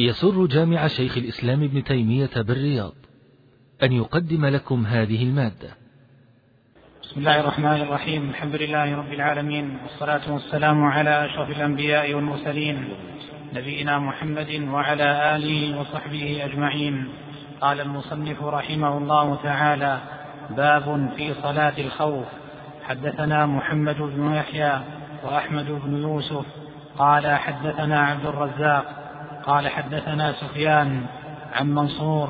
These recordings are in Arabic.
يسر جامع شيخ الإسلام ابن تيمية بالرياض أن يقدم لكم هذه المادة. بسم الله الرحمن الرحيم. الحمد لله رب العالمين والصلاة والسلام على أشرف الأنبياء والمرسلين نبينا محمد وعلى آله وصحبه أجمعين. قال المصنف رحمه الله تعالى باب في صلاة الخوف. حدثنا محمد بن يحيى وأحمد بن يوسف. قال حدثنا عبد الرزاق قال حدثنا سفيان عن منصور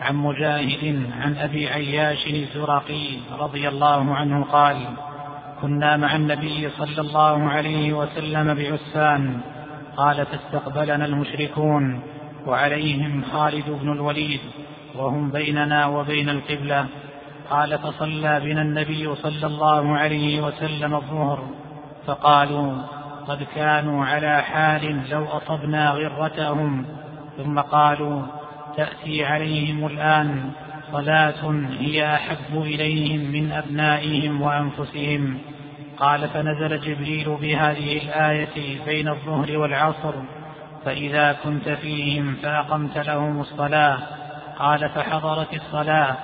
عن مجاهد عن أبي عياش الزرقي رضي الله عنه قال كنا مع النبي صلى الله عليه وسلم بعسفان قال فاستقبلنا المشركون وعليهم خالد بن الوليد وهم بيننا وبين القبلة قال فصلى بنا النبي صلى الله عليه وسلم الظهر فقالوا قد كانوا على حال لو أصبنا غرتهم ثم قالوا تأتي عليهم الآن صلاة هي أحب إليهم من أبنائهم وأنفسهم. قال فنزل جبريل بهذه الآية بين الظهر والعصر فإذا كنت فيهم فأقمت لهم الصلاة. قال فحضرت الصلاة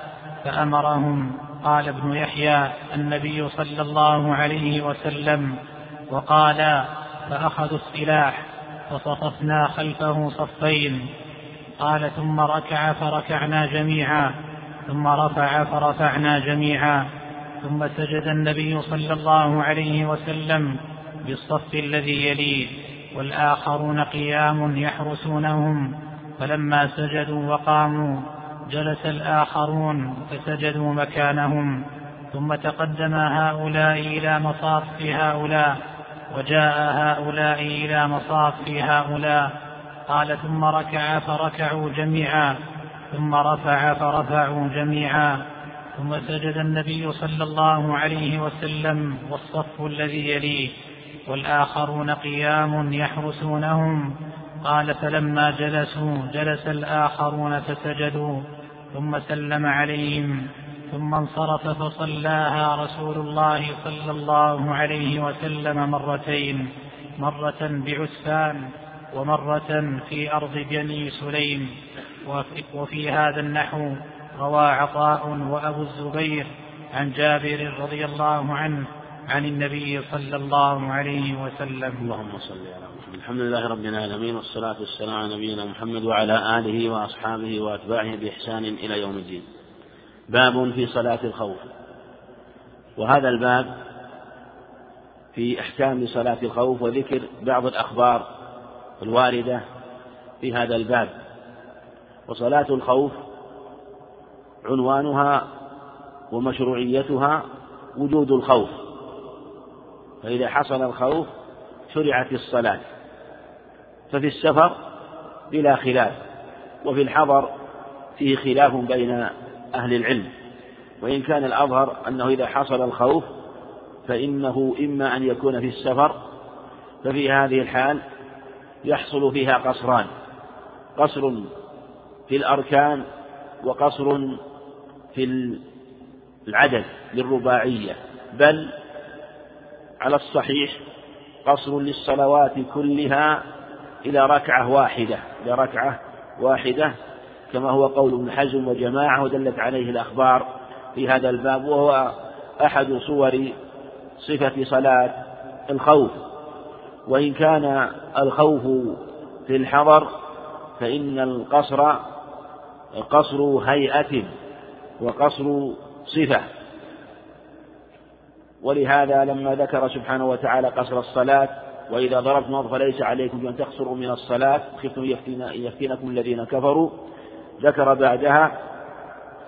فأمرهم. قال ابن يحيى النبي صلى الله عليه وسلم وقالا فأخذوا السلاح فصففنا خلفه صفين. قال ثم ركع فركعنا جميعا ثم رفع فرفعنا جميعا ثم سجد النبي صلى الله عليه وسلم بالصف الذي يليه والآخرون قيام يحرسونهم. فلما سجدوا وقاموا جلس الآخرون فسجدوا مكانهم. ثم تقدم هؤلاء إلى مصاف هؤلاء وجاء هؤلاء إلى مصاف هؤلاء قال ثم ركع فركعوا جميعا ثم رفع فرفعوا جميعا ثم سجد النبي صلى الله عليه وسلم والصف الذي يليه والآخرون قيام يحرسونهم قال فلما جلسوا جلس الآخرون فسجدوا ثم سلم عليهم. ثم انصرف فصلاها رسول الله صلى الله عليه وسلم مرتين مرة بعسفان ومرة في أرض بني سليم. وفي هذا النحو روى عطاء وأبو الزبير عن جابر رضي الله عنه عن النبي صلى الله عليه وسلم. اللهم صل على محمد. الحمد لله رب العالمين والصلاة والسلام على نبينا محمد وعلى آله وأصحابه وأتباعه بإحسان إلى يوم الدين. باب في صلاة الخوف. وهذا الباب في أحكام صلاة الخوف وذكر بعض الأخبار الواردة في هذا الباب. وصلاة الخوف عنوانها ومشروعيتها وجود الخوف. فإذا حصل الخوف شرعت الصلاة. ففي السفر بلا خلاف وفي الحضر فيه خلاف بين أهل العلم وإن كان الأظهر أنه إذا حصل الخوف فإنه إما أن يكون في السفر ففي هذه الحال يحصل فيها قصران قصر في الأركان وقصر في العدد للرباعية بل على الصحيح قصر للصلوات كلها إلى ركعة واحدة إلى ركعة واحدة كما هو قول ابن حزم وجماعة ودلت عليه الأخبار في هذا الباب وهو أحد صور صفة صلاة الخوف. وإن كان الخوف في الحضر فإن القصر قصر هيئة وقصر صفة. ولهذا لما ذكر سبحانه وتعالى قصر الصلاة وإذا ضربتم فليس عليكم أن تقصروا من الصلاة خفتم يفتنكم الذين كفروا. ذكر بعدها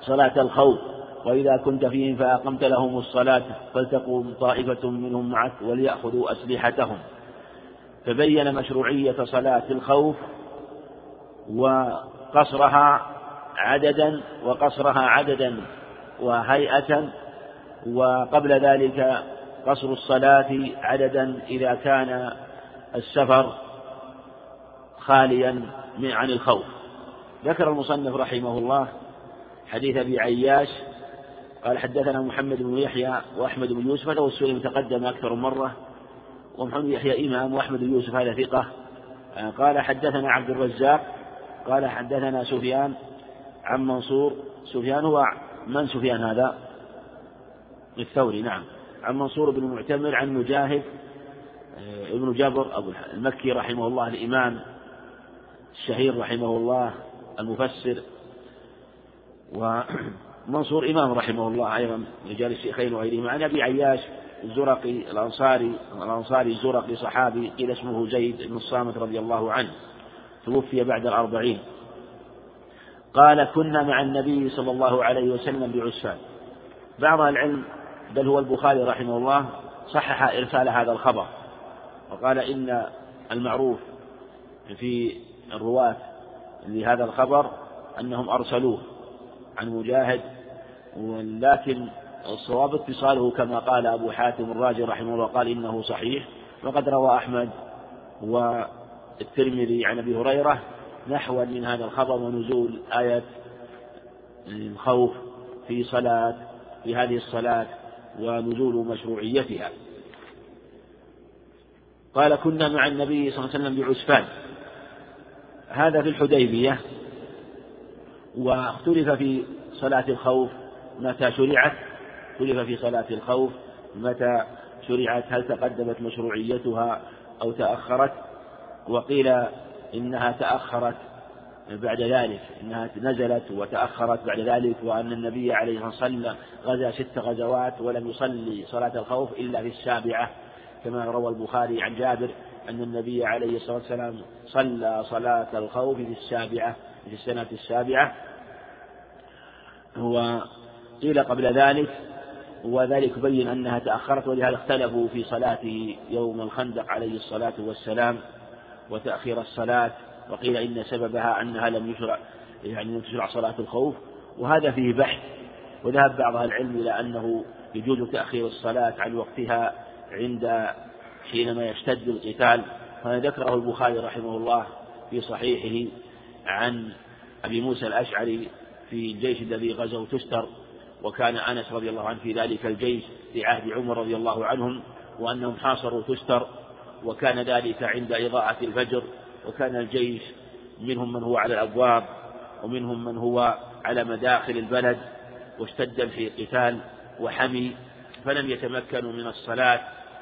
صلاة الخوف وإذا كنت فيهم فأقمت لهم الصلاة فلتقوم طائفة منهم معك وليأخذوا أسلحتهم. فبين مشروعية صلاة الخوف وقصرها عددا وقصرها عددا وهيئة وقبل ذلك قصر الصلاة عددا إذا كان السفر خاليا عن الخوف. ذكر المصنف رحمه الله حديث أبي عياش قال حدثنا محمد بن يحيى وأحمد بن يوسف هذا هو السؤال متقدم أكثر مرة. ومحمد بن يحيى إمام وأحمد بن يوسف هذا ثقة. قال حدثنا عبد الرزاق قال حدثنا سفيان عن منصور. سفيان هو من سفيان هذا؟ الثوري نعم. عن منصور بن معتمر عن مجاهد آه، ابن جبر أبو المكي رحمه الله الإمام الشهير رحمه الله. المفسر ومنصور إمام رحمه الله أيضا رجال الشيخين وغيرهما عن أبي عياش الزرقي الأنصاري الأنصاري الزرقي صحابي قيل اسمه زيد بن الصامت رضي الله عنه توفي بعد الأربعين. قال كنا مع النبي صلى الله عليه وسلم بعسفان. بعض العلم بل هو البخاري رحمه الله صحح إرسال هذا الخبر وقال إن المعروف في الرواة لهذا الخبر أنهم أرسلوه عن مجاهد ولكن الصواب اتصاله كما قال أبو حاتم الرازي رحمه الله قال إنه صحيح. وقد روى أحمد والترمذي عن أبي هريرة نحوا من هذا الخبر ونزول آية الخوف في صلاة في هذه الصلاة ونزول مشروعيتها. قال كنا مع النبي صلى الله عليه وسلم بعسفان هذا في الحديبية واختلف في صلاة الخوف متى شرعت اختلف في صلاة الخوف متى شرعت هل تقدمت مشروعيتها أو تأخرت وقيل إنها تأخرت بعد ذلك إنها نزلت وتأخرت بعد ذلك وأن النبي عليه الصلاة والسلام غزا ست غزوات ولم يصلي صلاة الخوف إلا في السابعة كما روى البخاري عن جابر أن النبي عليه الصلاة والسلام صلى صلاة الخوف في السابعة في السنة السابعة. وقيل قبل ذلك وذلك يبين أنها تأخرت ولهذا اختلفوا في صلاته يوم الخندق عليه الصلاة والسلام وتأخير الصلاة وقيل إن سببها أنها لم يشرع يعني لم تشرع صلاة الخوف. وهذا فيه بحث وذهب بعض العلم إلى أنه يجوز تأخير الصلاة عن وقتها عند حينما يشتد القتال هذا ذكره البخاري رحمه الله في صحيحه عن أبي موسى الأشعري في الجيش الذي غزوا تستر وكان أنس رضي الله عنه في ذلك الجيش في عهد عمر رضي الله عنهم وأنهم حاصروا تستر وكان ذلك عند إضاءة الفجر وكان الجيش منهم من هو على الأبواب ومنهم من هو على مداخل البلد واشتد القتال وحمي فلم يتمكنوا من الصلاة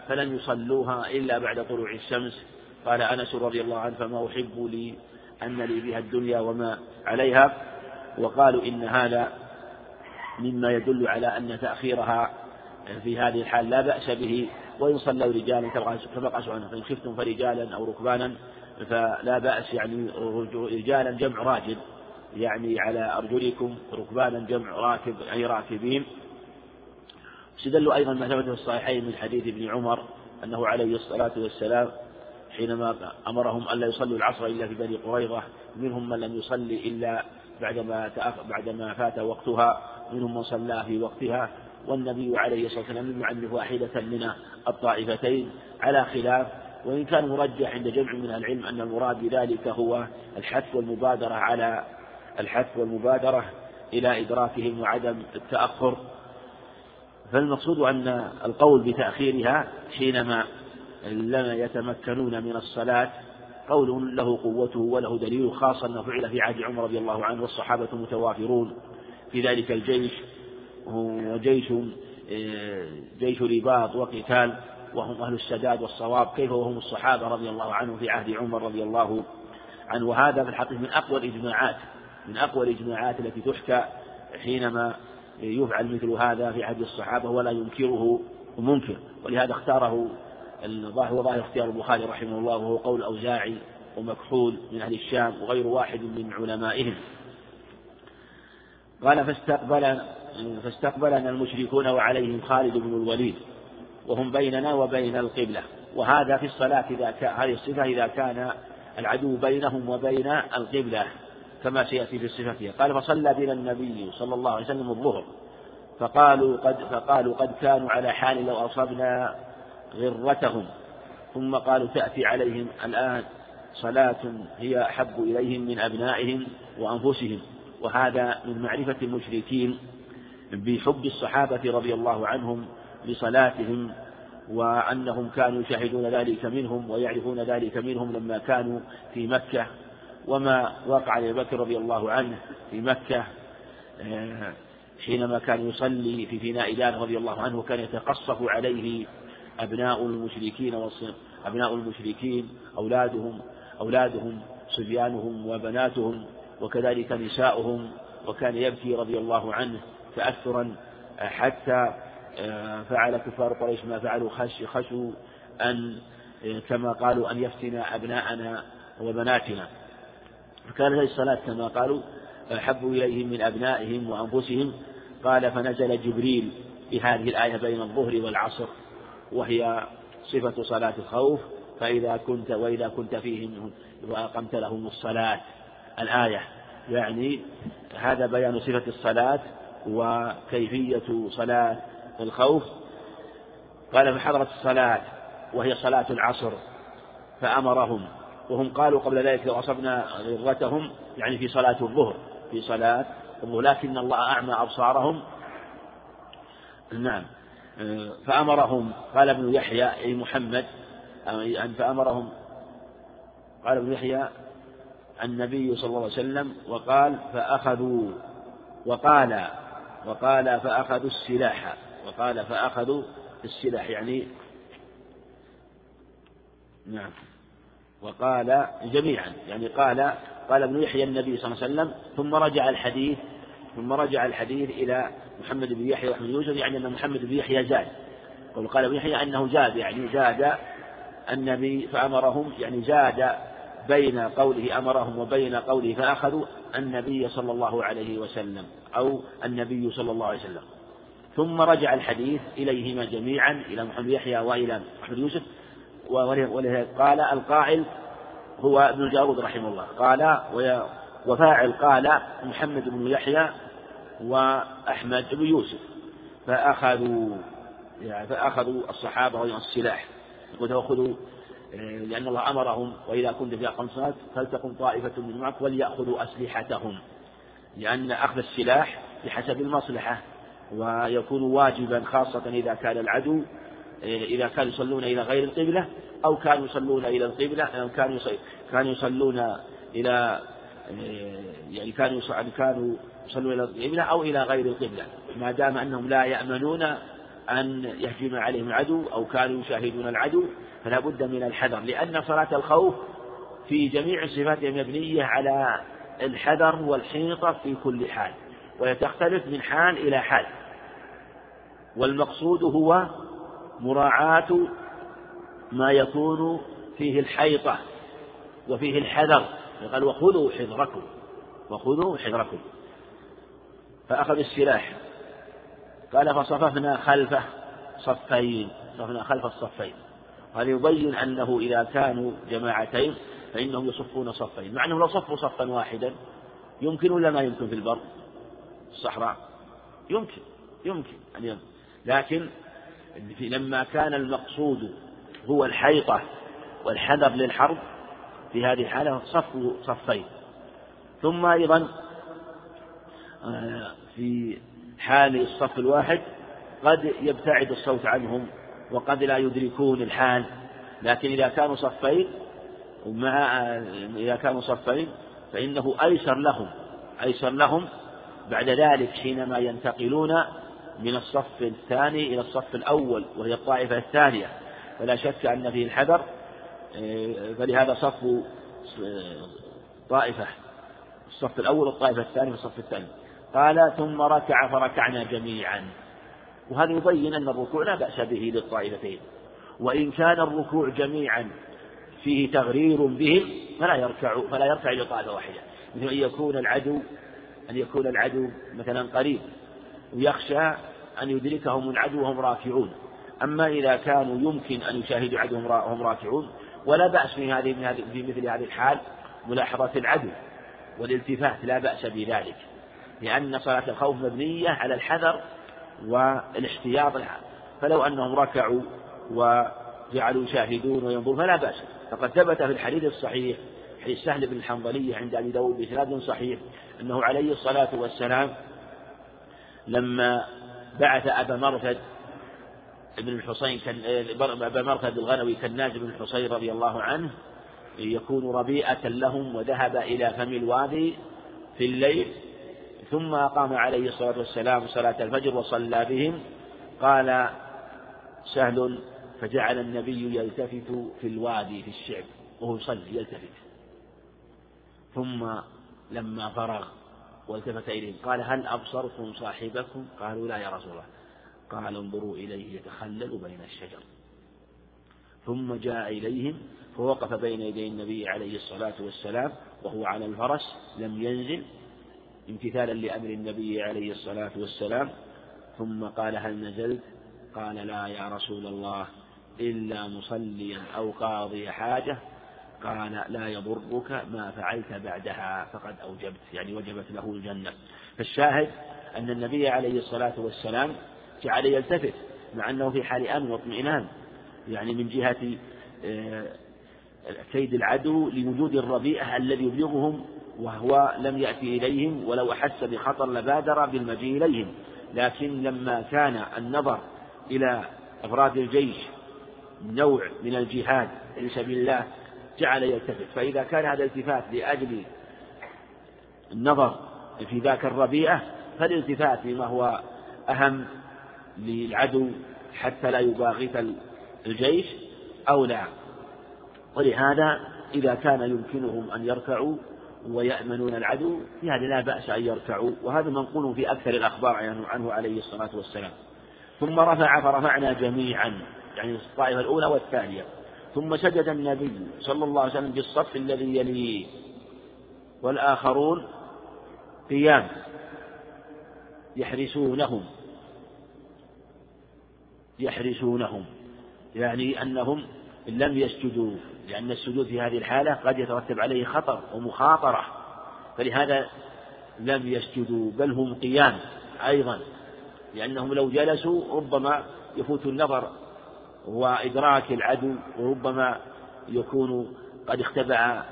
فلم يصلوها إلا بعد طلوع الشمس. قال أنس رضي الله عنه فما أحب لي أن لي بها الدنيا وما عليها. وقالوا إن هذا مما يدل على أن تأخيرها في هذه الحال لا بأس به. وإن صلوا رجالا قال سبحانه فإن خفتم فرجالا أو ركبانا فلا بأس يعني رجالا جمع راجل. يعني على أرجلكم ركبانا جمع راكب أي راكبين. استدلوا أيضا ما ثبت في الصحيحين من حديث ابن عمر أنه عليه الصلاة والسلام حينما أمرهم ألا يصلوا العصر إلا في بني قريظة منهم من لم يصلي إلا بعدما بعدما فات وقتها منهم من صلى في وقتها والنبي عليه الصلاة والسلام يعنف واحدة من الطائفتين على خلاف وإن كان مرجح عند جمع من العلم أن المراد بذلك هو الحث والمبادرة على الحث والمبادرة إلى إدراكهم وعدم التأخر فالمقصود أن القول بتأخيرها حينما لم يتمكنون من الصلاة قول له قوته وله دليل خاصة أنه فعل في عهد عمر رضي الله عنه والصحابة متوافرون في ذلك الجيش. وجيش جيش رباط وقتال وهم أهل السداد والصواب. كيف وهم الصحابة رضي الله عنهم في عهد عمر رضي الله عنه؟ وهذا في الحقيقة من أقوى الإجماعات من أقوى الإجماعات التي تحكى حينما يفعل مثل هذا في عهد الصحابة ولا ينكره منكر ولهذا اختاره الظاهر وظاهر اختيار البخاري رحمه الله وهو قول أوزاعي ومكحول من أهل الشام وغير واحد من علمائهم. قال فاستقبل فاستقبلنا المشركون وعليهم خالد بن الوليد وهم بيننا وبين القبلة. وهذا في الصلاة إذا كان هذه الصفة إذا كان العدو بينهم وبين القبلة. كما سيأتي في صفتها قال فصلى بنا النبي صلى الله عليه وسلم الظهر. فقالوا قد فقالوا قد كانوا على حال لو أصبنا غرتهم. ثم قالوا تأتي عليهم الآن صلاة هي أحب إليهم من أبنائهم وأنفسهم. وهذا من معرفة المشركين بحب الصحابة رضي الله عنهم لصلاتهم وأنهم كانوا يشاهدون ذلك منهم ويعرفون ذلك منهم لما كانوا في مكة. وما وقع لأبي بكر رضي الله عنه في مكة آه، حينما كان يصلي في فناء دار رضي الله عنه وكان يتقصف عليه أبناء المشركين أبناء المشركين أولادهم أولادهم صبيانهم وبناتهم وكذلك نساؤهم وكان يبكي رضي الله عنه تأثرا حتى آه، فعل كفار قريش ما فعلوا خش خشوا أن آه، كما قالوا أن يفتنا أبناءنا وبناتنا. فكان هذه الصلاة كما قالوا أحب إليهم من أبنائهم وأنفسهم. قال فنزل جبريل في هذه الآية بين الظهر والعصر وهي صفة صلاة الخوف فإذا كنت وإذا كنت فيهم وأقمت لهم الصلاة. الآية يعني هذا بيان صفة الصلاة وكيفية صلاة الخوف. قال فحضرت الصلاة وهي صلاة العصر فأمرهم وهم قالوا قبل ذلك لو أصبنا غرتهم يعني في صلاة الظهر في صلاة ولكن الله أعمى أبصارهم. نعم. فأمرهم قال ابن يحيى أي محمد فأمرهم قال ابن يحيى النبي صلى الله عليه وسلم وقال فأخذوا وقال وقال فأخذوا السلاح وقال فأخذوا السلاح. يعني نعم. وقال جميعا. يعني قال قال ابن يحيى النبي صلى الله عليه وسلم ثم رجع الحديث ثم رجع الحديث إلى محمد بن يحيى وأحمد يوسف يعني أن محمد بن يحيى زاد. قال ابن يحيى أنه زاد يعني زاد النبي فأمرهم يعني زاد بين قوله أمرهم وبين قوله فأخذوا النبي صلى الله عليه وسلم أو النبي صلى الله عليه وسلم. ثم رجع الحديث إليهما جميعا إلى محمد يحيى وإلى محمد يوسف. ولهذا قال القائل هو ابن الجارود رحمه الله. قال وفاعل قال محمد بن يحيى وأحمد بن يوسف. فأخذوا يعني فأخذوا الصحابة السلاح. وتأخذوا لأن الله أمرهم وإذا كنت في أقام صلاة فلتقم طائفة من معك وليأخذوا أسلحتهم. لأن أخذ السلاح بحسب المصلحة ويكون واجبا خاصة إذا كان العدو إذا كانوا يصلون إلى غير القبلة أو كانوا يصلون إلى القبلة أو كانوا كانوا يصلون إلى يعني كانوا كانوا يصلون إلى القبلة أو إلى غير القبلة. ما دام أنهم لا يأمنون أن يهجم عليهم العدو أو كانوا يشاهدون العدو فلا بد من الحذر لأن صلاة الخوف في جميع صفاتها مبنية على الحذر والحيطة في كل حال وهي تختلف من حال إلى حال. والمقصود هو مراعاة ما يكون فيه الحيطة وفيه الحذر. قال وخذوا حذركم وخذوا حذركم. فأخذ السلاح. قال فصففنا خلفه صفين صفنا خلف الصفين. وهذا يبين أنه إذا كانوا جماعتين فإنهم يصفون صفين. مع أنهم لو صفوا صفا واحدا يمكن ولا ما يمكن في البر؟ الصحراء. يمكن يمكن أن يمكن لكن لما كان المقصود هو الحيطة والحذر للحرب في هذه الحالة صفوا صفين. ثم أيضا آه، في حال الصف الواحد قد يبتعد الصوت عنهم وقد لا يدركون الحال. لكن إذا كانوا صفين مع إذا كانوا صفين فإنه أيسر لهم أيسر لهم بعد ذلك حينما ينتقلون من الصف الثاني إلى الصف الأول وهي الطائفة الثانية. فلا شك أن فيه الحذر فلهذا صفوا طائفة الصف الأول والطائفة الثانية في الصف الثاني. قال ثم ركع فركعنا جميعا. وهذا يبين أن الركوع لا بأس به للطائفتين. وإن كان الركوع جميعا فيه تغرير بهم فلا يركع فلا يركع إلى طائفة واحدة. مثل أن يكون العدو أن يكون العدو مثلا قريب. ويخشى أن يدركهم العدو وهم راكعون. أما إذا كانوا يمكن أن يشاهدوا عدوهم وهم راكعون ولا بأس في هذه في مثل هذه الحال ملاحظة العدو والالتفات لا بأس بذلك لأن صلاة الخوف مبنية على الحذر والاحتياط. فلو أنهم ركعوا وجعلوا يشاهدون وينظرون فلا بأس. فقد ثبت في الحديث الصحيح حديث سهل بن الحنظلية عند أبي داود بإسناد صحيح أنه عليه الصلاة والسلام لما بعث أبا مرثد ابن الحصين كان أبا مرثد الغنوي كالناز بن الحصين رضي الله عنه يكون ربيئة لهم وذهب إلى فم الوادي في الليل ثم أقام عليه الصلاة والسلام صلاة الفجر وصلى بهم. قال سهل فجعل النبي يلتفت في الوادي في الشعب وهو يصلي يلتفت. ثم لما فرغ والتفت إليهم قال هل أبصرتم صاحبكم؟ قالوا لا يا رسول الله. قال انظروا إليه يتخلل بين الشجر. ثم جاء إليهم فوقف بين يدي النبي عليه الصلاة والسلام وهو على الفرس لم ينزل امتثالا لأمر النبي عليه الصلاة والسلام. ثم قال هل نزلت؟ قال لا يا رسول الله إلا مصليا أو قاضي حاجة. قال لا يضرك ما فعلت بعدها فقد أوجبت يعني وجبت له الجنة. فالشاهد أن النبي عليه الصلاة والسلام جعل يلتفت مع أنه في حال أمن واطمئنان يعني من جهة آه، كيد العدو لوجود الربيئة الذي يبلغهم وهو لم يأتي إليهم ولو أحس بخطر لبادر بالمجيء إليهم. لكن لما كان النظر إلى أفراد الجيش نوع من الجهاد في سبيل الله جعل يلتفت. فإذا كان هذا الالتفات لأجل النظر في ذاك الربيئة فالالتفات لما هو أهم للعدو حتى لا يباغت الجيش أولى ولهذا إذا كان يمكنهم أن يركعوا ويأمنون العدو هذا لا بأس أن يركعوا. وهذا منقول في أكثر الأخبار عنه عليه الصلاة والسلام. ثم رفع فرفعنا جميعا يعني الطائفة الأولى والثانية. ثم سجد النبي صلى الله عليه وسلم بالصف الذي يليه. والآخرون قيام يحرسونهم. يحرسونهم. يعني أنهم لم يسجدوا. لأن السجود في هذه الحالة قد يترتب عليه خطر ومخاطرة. فلهذا لم يسجدوا بل هم قيام أيضا. لأنهم لو جلسوا ربما يفوت النظر وإدراك العدو وربما يكون قد اختبع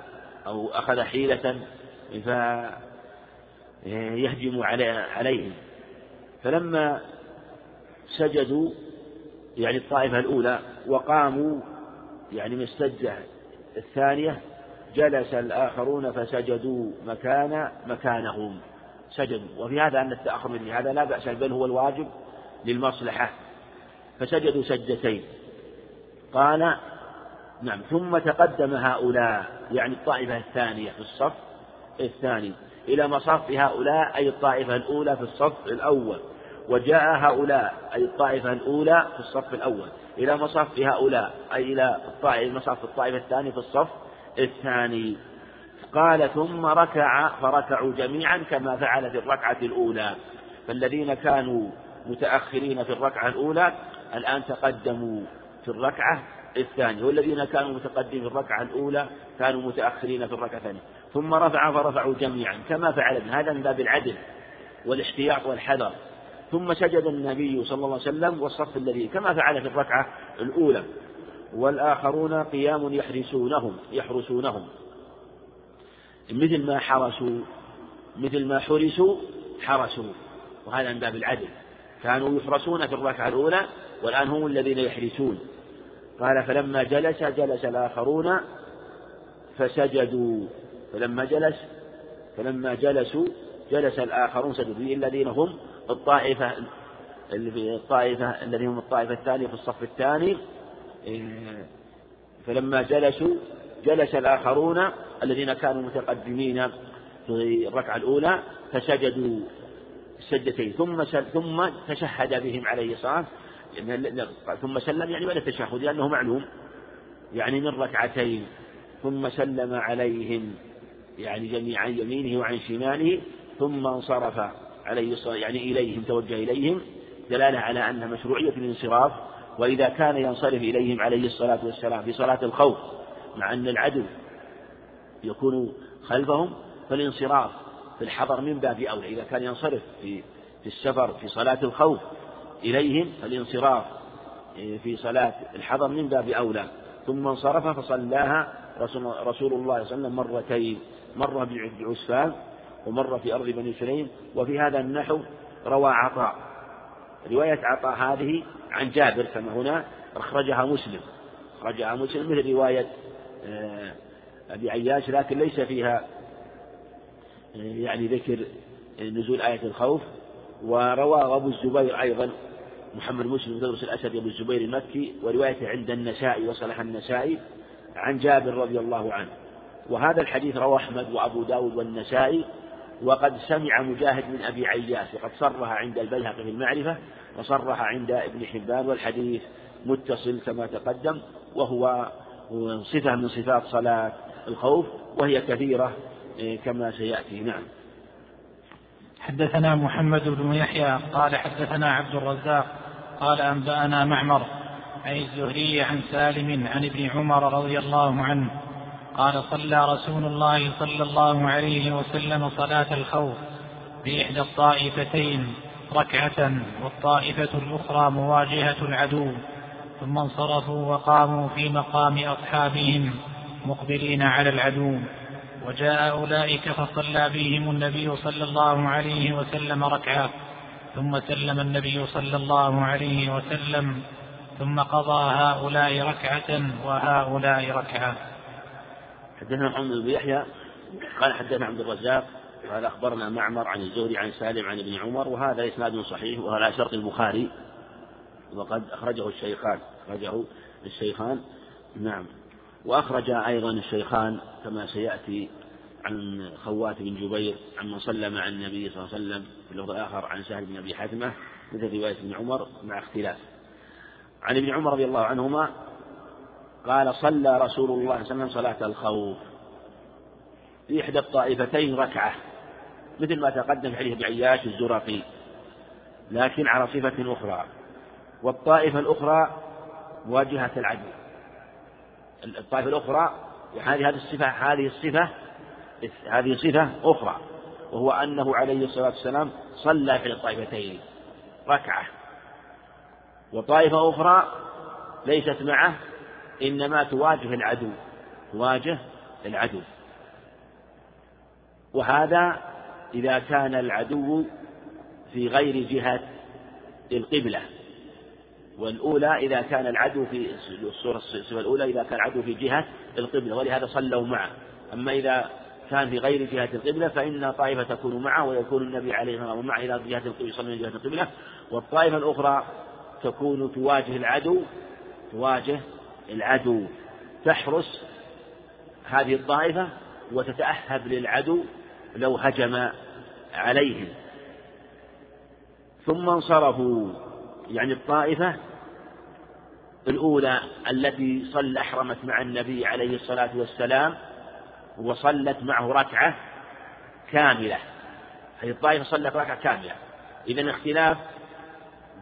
أو أخذ حيلة فيهجم عليهم. فلما سجدوا يعني الطائفة الأولى وقاموا يعني من السجدة الثانية جلس الآخرون فسجدوا مكان مكانهم. سجدوا. وفي هذا أن التأخر من هذا لا بأس بل هو الواجب للمصلحة. فسجدوا سجدتين. قال نعم ثم تقدم هؤلاء يعني الطائفة الثانية في الصف الثاني إلى مصف هؤلاء أي الطائفة الأولى في الصف الأول وجاء هؤلاء أي الطائفة الأولى في الصف الأول إلى مصف هؤلاء أي إلى مصف الطائفة الثانية في الصف الثاني. قال ثم ركع فركعوا جميعا كما فعل في الركعة الأولى. فالذين كانوا متأخرين في الركعة الأولى الآن تقدموا. في الركعة الثانية والذين كانوا متقدمين في الركعة الأولى كانوا متأخرين في الركعة الثانية. ثم رفع فرفعوا جميعا كما فعل هذا من باب العدل والاحتياط والحذر. ثم سجد النبي صلى الله عليه وسلم والصف الذي كما فعل في الركعة الأولى. والآخرون قيام يحرسونهم يحرسونهم. مثل ما حرسوا مثل ما حرسوا حرسوا. وهذا من باب العدل. كانوا يحرسون في الركعة الأولى والآن هم الذين يحرسون. قال فلما جلس جلس الآخرون فسجدوا. فلما جلس فلما جلسوا جلس الآخرون سجدوا. الذين هم الطائفة الطائفة الذين هم الطائفة الثانية في الصف الثاني. فلما جلسوا جلس الآخرون الذين كانوا متقدمين في الركعة الأولى فسجدوا السجدتين. ثم ثم تشهد بهم عليه الصلاة ثم سلم يعني بعد التشهد لأنه معلوم. يعني من ركعتين ثم سلم عليهم يعني جميعا يمينه وعن شماله ثم انصرف عليه الصلاة يعني إليهم توجه إليهم دلالة على أن مشروعية الانصراف وإذا كان ينصرف إليهم عليه الصلاة والسلام في صلاة الخوف مع أن العدو يكون خلفهم فالانصراف في الحضر من باب أولى. إذا كان ينصرف في في السفر في صلاة الخوف إليهم فالانصراف في صلاة الحضر من باب أولى. ثم انصرف فصلاها رسول, الله صلى الله عليه وسلم مرتين مرة بعسفان ومرة في أرض بني سليم وفي هذا النحو روى عطاء. رواية عطاء هذه عن جابر كما هنا أخرجها مسلم. أخرجها مسلم مثل رواية آه، أبي عياش لكن ليس فيها يعني ذكر نزول آية الخوف. وروى أبو الزبير أيضا محمد مسلم تدرس الأسد أبو الزبير المكي وروايته عند النسائي وصلح النسائي عن جابر رضي الله عنه. وهذا الحديث رواه أحمد وأبو داود والنسائي وقد سمع مجاهد من أبي عياش وقد صرح عند البيهقي في المعرفة وصرح عند ابن حبان والحديث متصل كما تقدم وهو صفة من صفات صلاة الخوف وهي كثيرة إيه، كما سيأتي. نعم. حدثنا محمد بن يحيى قال حدثنا عبد الرزاق قال أنبأنا معمر عن الزهري عن سالم عن ابن عمر رضي الله عنه قال صلى رسول الله صلى الله عليه وسلم صلاة الخوف بإحدى الطائفتين ركعة والطائفة الأخرى مواجهة العدو ثم انصرفوا وقاموا في مقام أصحابهم مقبلين على العدو. وجاء أولئك فصلى بهم النبي صلى الله عليه وسلم ركعة. ثم سلم النبي صلى الله عليه وسلم ثم قضى هؤلاء ركعة وهؤلاء ركعة. حدثنا محمد بن يحيى قال حدثنا عبد الرزاق قال أخبرنا معمر عن الزهري عن سالم عن ابن عمر وهذا إسناد صحيح وهو على شرط البخاري. وقد أخرجه الشيخان أخرجه الشيخان. نعم. وأخرج أيضا الشيخان كما سيأتي عن خوات بن جبير عمن صلى مع النبي صلى الله عليه وسلم في اللفظ الآخر عن سهل بن أبي حاتمة مثل رواية ابن عمر مع اختلاف. عن ابن عمر رضي الله عنهما قال صلى رسول الله صلى الله عليه وسلم صلاة الخوف في إحدى الطائفتين ركعة مثل ما تقدم في حديث عياش الزرقي لكن على صفة أخرى. والطائفة الأخرى مواجهة العدو. الطائفة الأخرى هذه الصفة هذه الصفة هذه صفة أخرى وهو أنه عليه الصلاة والسلام صلى في الطائفتين ركعة. وطائفة أخرى ليست معه إنما تواجه العدو تواجه العدو. وهذا إذا كان العدو في غير جهة القبلة. والأولى إذا كان العدو في الصورة الصفة الأولى إذا كان العدو في جهة القبلة ولهذا صلوا معه. أما إذا كان في غير جهة القبلة فإن طائفة تكون معه ويكون النبي عليه الصلاة والسلام معه إلى جهة القبلة يصلي جهة القبلة. والطائفة الأخرى تكون تواجه العدو تواجه العدو. تحرس هذه الطائفة وتتأهب للعدو لو هجم عليهم. ثم انصرفوا. يعني الطائفة الأولى التي صلى أحرمت مع النبي عليه الصلاة والسلام وصلت معه ركعة كاملة. هذه الطائفة صلت ركعة كاملة. إذا اختلاف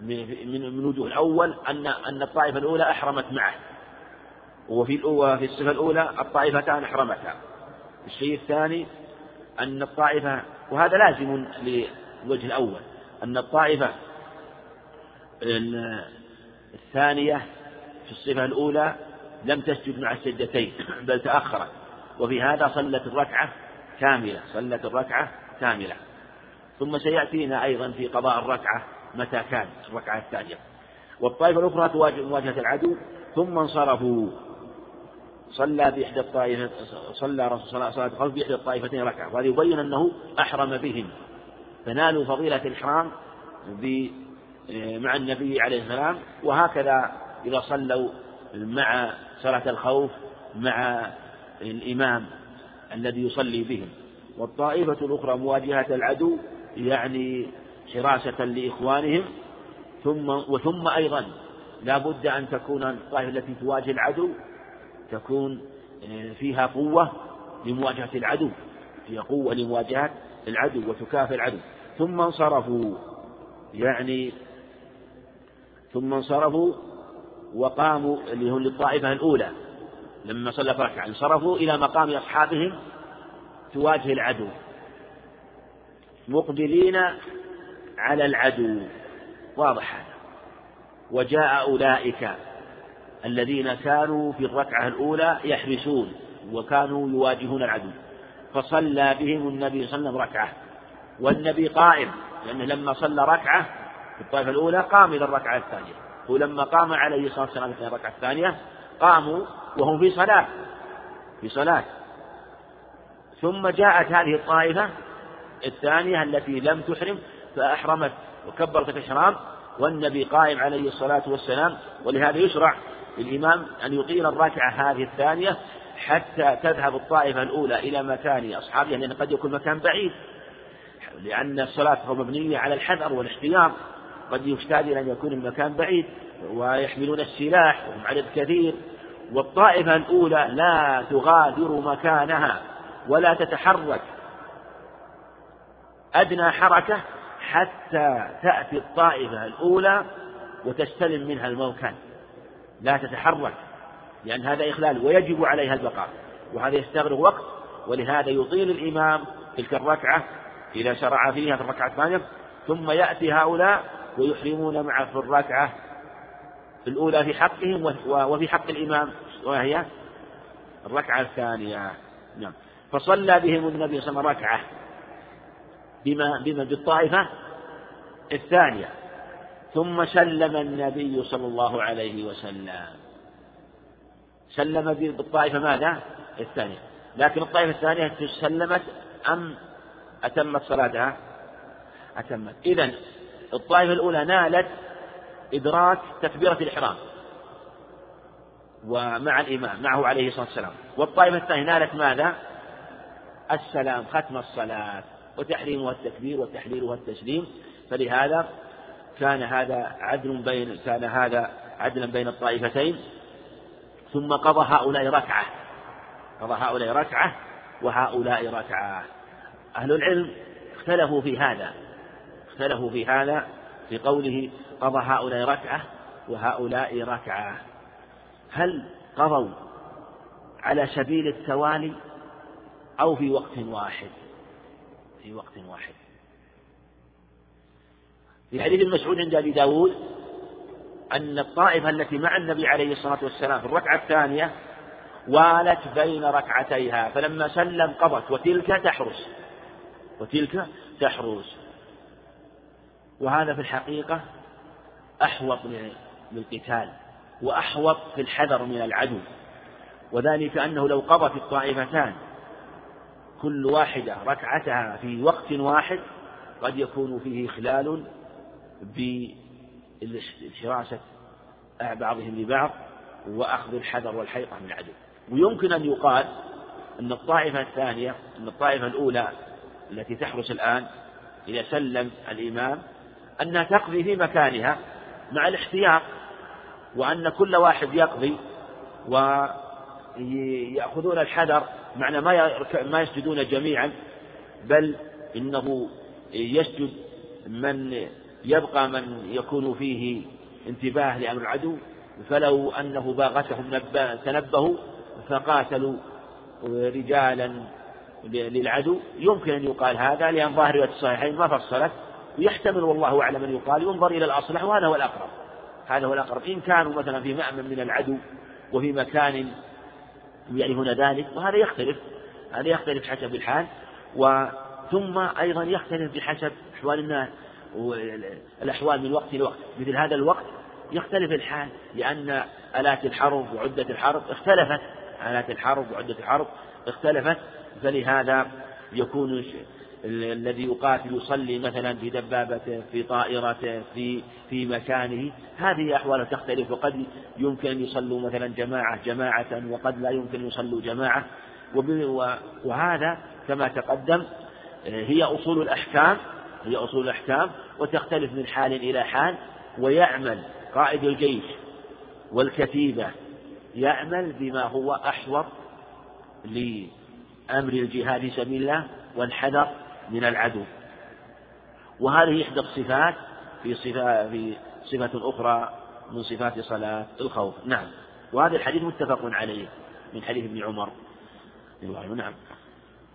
من من وجوه الأول أن أن الطائفة الأولى أحرمت معه. وفي في الصفة الأولى الطائفتان أحرمتا. الشيء الثاني أن الطائفة وهذا لازم للوجه الأول. أن الطائفة الثانية في الصفة الأولى لم تسجد مع السجدتين بل تأخرت. وفي هذا صلت الركعة كاملة صلت الركعة كاملة. ثم سيأتينا أيضا في قضاء الركعة متى كان الركعة الثانية والطائفة الأخرى تواجه مواجهة العدو ثم انصرفوا. صلى بإحدى الطائفة صلى رسول صلاة الخوف بإحدى الطائفتين ركعة وهذا يبين أنه أحرم بهم. فنالوا فضيلة الإحرام مع النبي عليه السلام وهكذا إذا صلوا مع صلاة الخوف مع الإمام الذي يصلي بهم والطائفة الأخرى مواجهة العدو يعني حراسة لإخوانهم ثم وثم أيضا لا بد أن تكون الطائفة التي تواجه العدو تكون آه، فيها قوة لمواجهة العدو فيها قوة لمواجهة العدو وتكافئ العدو. ثم انصرفوا يعني ثم انصرفوا وقاموا اللي هم للطائفة الأولى. لما صلى ركعة انصرفوا إلى مقام أصحابهم تواجه العدو. مقبلين على العدو. واضح هذا. وجاء أولئك الذين كانوا في الركعة الأولى يحرسون وكانوا يواجهون العدو. فصلى بهم النبي صلى الله عليه وسلم ركعة. والنبي قائم لأنه لما صلى ركعة في الطائفة الأولى قام إلى الركعة الثانية. ولما قام عليه الصلاة والسلام في الركعة الثانية قاموا وهم في صلاة في صلاة. ثم جاءت هذه الطائفة الثانية التي لم تحرم فأحرمت وكبرت الإحرام والنبي قائم عليه الصلاة والسلام. ولهذا يشرع للإمام أن يطيل الركعة هذه الثانية حتى تذهب الطائفة الأولى إلى مكان أصحابها لأن قد يكون مكان بعيد لأن الصلاة مبنية على الحذر والاحتياط. قد يحتاج إلى أن يكون المكان بعيد ويحملون السلاح وهم عدد كثير والطائفة الأولى لا تغادر مكانها ولا تتحرك. أدنى حركة حتى تأتي الطائفة الأولى وتستلم منها الموكل. لا تتحرك لأن هذا إخلال ويجب عليها البقاء وهذا يستغرق وقت ولهذا يطيل الإمام تلك الركعة إذا شرع فيها في الركعة الثانية ثم يأتي هؤلاء ويحرمون معه في الركعة الأولى في حقهم وفي حق الإمام وهي الركعة الثانية. نعم. فصلى بهم النبي صلى الله عليه وسلم ركعة بما بما بالطائفة الثانية. ثم سلم النبي صلى الله عليه وسلم. سلم بالطائفة ماذا؟ الثانية. لكن الطائفة الثانية سلمت أم أتمت صلاتها؟ أتمت. إذا الطائفة الأولى نالت إدراك تكبيرة الإحرام ومع الإمام معه عليه الصلاة والسلام. والطائفة الثانية نالت ماذا؟ السلام ختم الصلاة وتحريمها التكبير وتحليلها التسليم. فلهذا كان هذا عدل بين كان هذا عدلا بين الطائفتين. ثم قضى هؤلاء ركعة قضى هؤلاء ركعة وهؤلاء ركعة. أهل العلم اختلفوا في هذا. اختلفوا في هذا في قوله قضى هؤلاء ركعة وهؤلاء ركعة. هل قضوا على سبيل التوالي أو في وقت واحد؟ في وقت واحد. في حديث المسعود عند أبي داود أن الطائفة التي مع النبي عليه الصلاة والسلام في الركعة الثانية والت بين ركعتيها فلما سلم قضت وتلك تحرس. وتلك تحرس. وهذا في الحقيقة أحوط للقتال وأحوط في الحذر من العدو وذلك أنه لو قضت الطائفتان كل واحدة ركعتها في وقت واحد قد يكون فيه إخلال بحراسة بعضهم لبعض وأخذ الحذر والحيطة من العدو. ويمكن أن يقال أن الطائفة الثانية أن الطائفة الأولى التي تحرس الآن إذا سلم الإمام أنها تقضي في مكانها مع الاحتياط وأن كل واحد يقضي ويأخذون الحذر معنى ما ما يسجدون جميعا بل إنه يسجد من يبقى من يكون فيه انتباه لأمر العدو. فلو أنه باغتهم تنبهوا فقاتلوا رجالا للعدو. يمكن أن يقال هذا لأن ظاهر الصحيحين ما فصلت. ويحتمل والله أعلم أن يقال ينظر إلى الأصلح وهذا هو الأقرب. هذا هو الأقرب. إن كانوا مثلا في مأمن من العدو وفي مكان يعرفون ذلك وهذا يختلف. هذا يختلف حسب الحال. وثم أيضا يختلف بحسب أحوال الناس الأحوال من وقت لوقت مثل هذا الوقت يختلف الحال لأن آلات الحرب وعدة الحرب اختلفت. آلات الحرب وعدة الحرب اختلفت. فلهذا يكون الذي يقاتل يصلي مثلا في دبابته في طائرته في في مكانه. هذه أحواله تختلف وقد يمكن أن يصلوا مثلا جماعة جماعة وقد لا يمكن يصلوا جماعة. وهذا كما تقدم هي أصول الأحكام هي أصول الأحكام وتختلف من حال إلى حال. ويعمل قائد الجيش والكتيبة يعمل بما هو أحوط لأمر الجهاد في سبيل الله والحذر من العدو. وهذه إحدى الصفات في صفة في صفة أخرى من صفات صلاة الخوف. نعم. وهذا الحديث متفق عليه من حديث ابن عمر. نعم.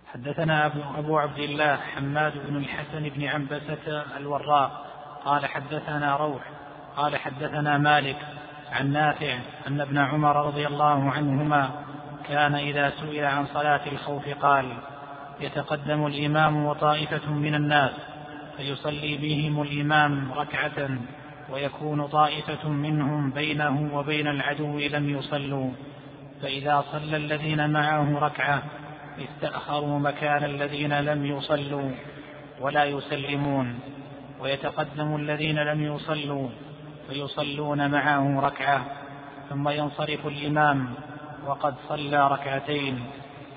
حدثنا أبو عبد الله حماد بن الحسن بن عنبسة الوراق. قال حدثنا روح. قال حدثنا مالك عن نافع أن ابن عمر رضي الله عنهما كان إذا سئل عن صلاة الخوف قال يتقدم الإمام وطائفة من الناس فيصلي بهم الإمام ركعة ويكون طائفة منهم بينه وبين العدو لم يصلوا. فإذا صلى الذين معه ركعة يستأخروا مكان الذين لم يصلوا ولا يسلمون. ويتقدم الذين لم يصلوا فيصلون معه ركعة ثم ينصرف الإمام وقد صلى ركعتين.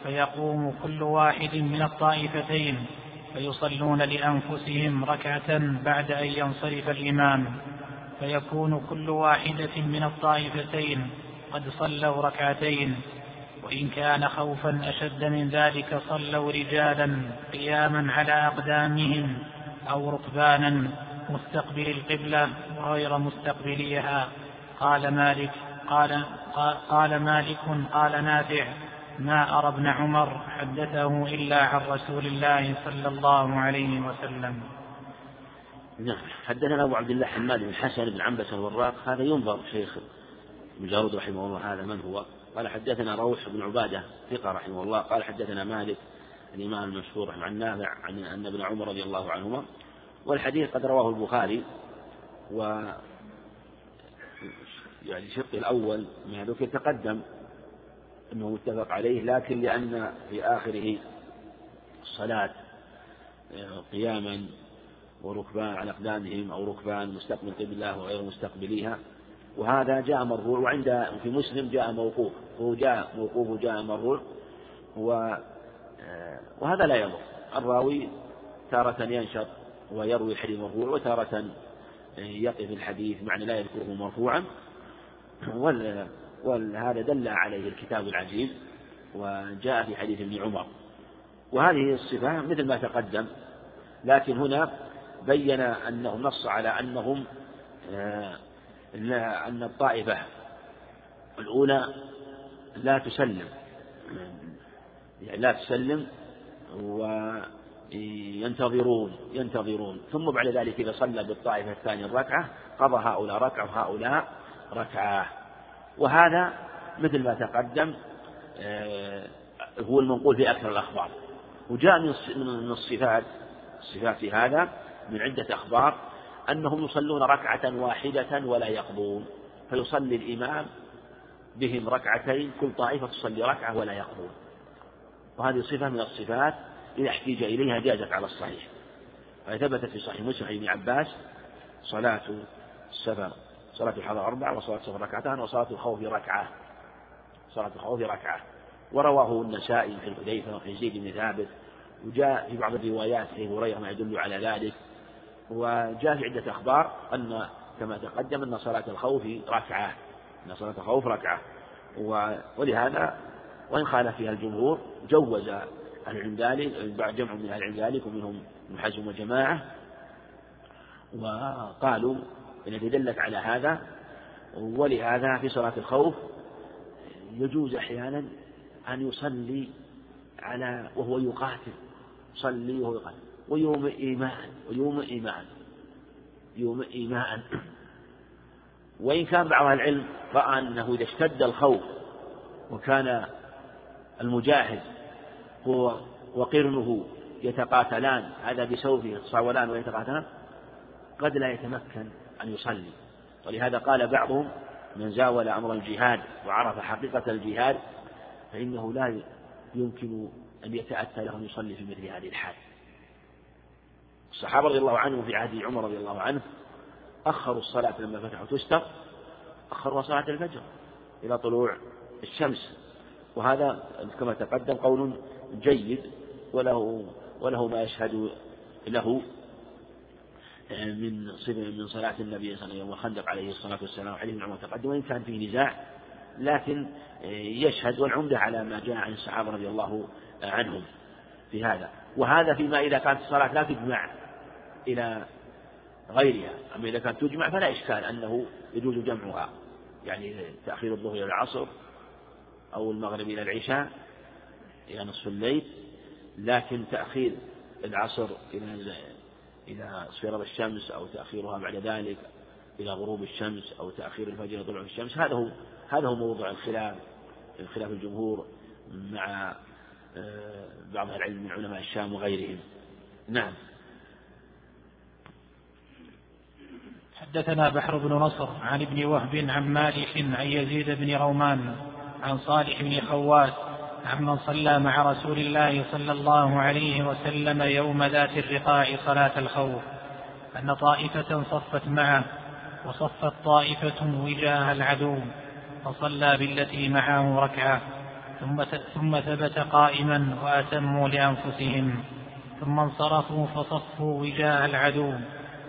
فيقوم كل واحد من الطائفتين فيصلون لأنفسهم ركعة بعد أن ينصرف الإمام. فيكون كل واحدة من الطائفتين قد صلوا ركعتين. وإن كان خوفا أشد من ذلك صلوا رجالا قياما على أقدامهم أو ركبانا مستقبل القبلة وغير مستقبليها. قال مالك قال قال مالك قال نافع. ما أرى ابن عمر حدثه إلا عن رسول الله صلى الله عليه وسلم. نعم. حدثنا أبو عبد الله حماد بن حسن بن عنبس الوراق هذا ينظر شيخ مجارود رحمه الله هذا من هو. قال حدثنا روح بن عبادة ثقة رحمه الله. قال حدثنا مالك الإمام المشهور عن نافع عن أن ابن عمر رضي الله عنهما. والحديث قد رواه البخاري و يعني الشق الأول ما ذكر تقدم. أنه متفق عليه لكن لأن في آخره الصلاة آه، قياما وركبان على أقدامهم أو ركبان مستقبل قبلة وغير مستقبليها وهذا جاء مرفوع وعند في مسلم جاء موقوف هو جاء موقوف وجاء مرفوع آه، وهذا لا يضر. الراوي تارة ينشط ويروي الحديث مرفوع وتارة يقف الحديث معنى لا يذكره مرفوعا. وهذا دل عليه الكتاب العزيز وجاء في حديث ابن عمر. وهذه الصفة مثل ما تقدم لكن هنا بين أنه نص على أنهم آه، أن الطائفة الأولى لا تسلم يعني لا تسلم وينتظرون ينتظرون. ثم بعد ذلك إذا صلى بالطائفة الثانية الركعة قضى هؤلاء ركعة وهؤلاء ركعة. وهذا مثل ما تقدم آه، هو المنقول في أكثر الأخبار. وجاء من الصفات الصفات في هذا من عدة أخبار أنهم يصلون ركعة واحدة ولا يقضون. فيصلي الإمام بهم ركعتين كل طائفة تصلي ركعة ولا يقضون. وهذه صفة من الصفات إذا احتيج إليها جازت على الصحيح. فثبتت في صحيح مسلم ابن عباس صلاة السفر. صلاة الحضر أربع وصلاة السفر ركعتان وصلاة الخوف ركعة. صلاة الخوف ركعة. ورواه النسائي في الحديثة وفي زيد بن ثابت. وجاء في بعض الروايات في هريرة ما يدل على ذلك. وجاء في عدة أخبار أن كما تقدم أن صلاة الخوف ركعة. أن صلاة الخوف ركعة. ولهذا وإن خالف فيها الجمهور جوز أهل العلم ذلك جمع من أهل العلم ذلك ومنهم ابن حزم وجماعة وقالوا التي دلت على هذا ولهذا في صلاة الخوف يجوز أحيانا أن يصلي على وهو يقاتل يصلي وهو يقاتل ويوم إيمان ويوم إيمان يوم إيمان. وإن كان بعض العلم رأى أنه إذا اشتد الخوف وكان المجاهد هو وقرنه يتقاتلان هذا بسوفه يتصاولان ويتقاتلان قد لا يتمكن أن يصلي. ولهذا قال بعضهم من زاول أمر الجهاد وعرف حقيقة الجهاد فإنه لا يمكن أن يتأتى له أن يصلي في مثل هذه الحال. الصحابة رضي الله عنهم في عهد عمر رضي الله عنه أخروا الصلاة لما فتحوا تستر أخروا صلاة الفجر إلى طلوع الشمس. وهذا كما تقدم قول جيد وله وله ما يشهد له من من صلاة النبي صلى الله عليه وسلم وخندق عليه الصلاة والسلام حديث عمر تقدم وإن كان فيه نزاع لكن يشهد والعمدة على ما جاء عن الصحابة رضي الله عنهم في هذا. وهذا فيما إذا كانت الصلاة لا تجمع إلى غيرها أما إذا كانت تجمع فلا إشكال أنه يجوز جمعها يعني تأخير الظهر إلى العصر أو المغرب إلى العشاء إلى نصف الليل لكن تأخير العصر إلى إلى اصفرار الشمس أو تأخيرها بعد ذلك إلى غروب الشمس أو تأخير الفجر طلوع الشمس هذا هو هذا هو موضوع الخلاف خلاف الجمهور مع آه، بعض العلم من علماء الشام وغيرهم. نعم. حدثنا بحر بن نصر عن ابن وهب عن مالك عن يزيد بن رومان عن صالح بن خواس عمن صلى مع رسول الله صلى الله عليه وسلم يوم ذات الرقاع صلاة الخوف أن طائفة صفت معه وصفت طائفة وجاه العدو فصلى بالتي معه ركعة ثم ثم ثبت قائما وأتموا لأنفسهم ثم انصرفوا فصفوا وجاه العدو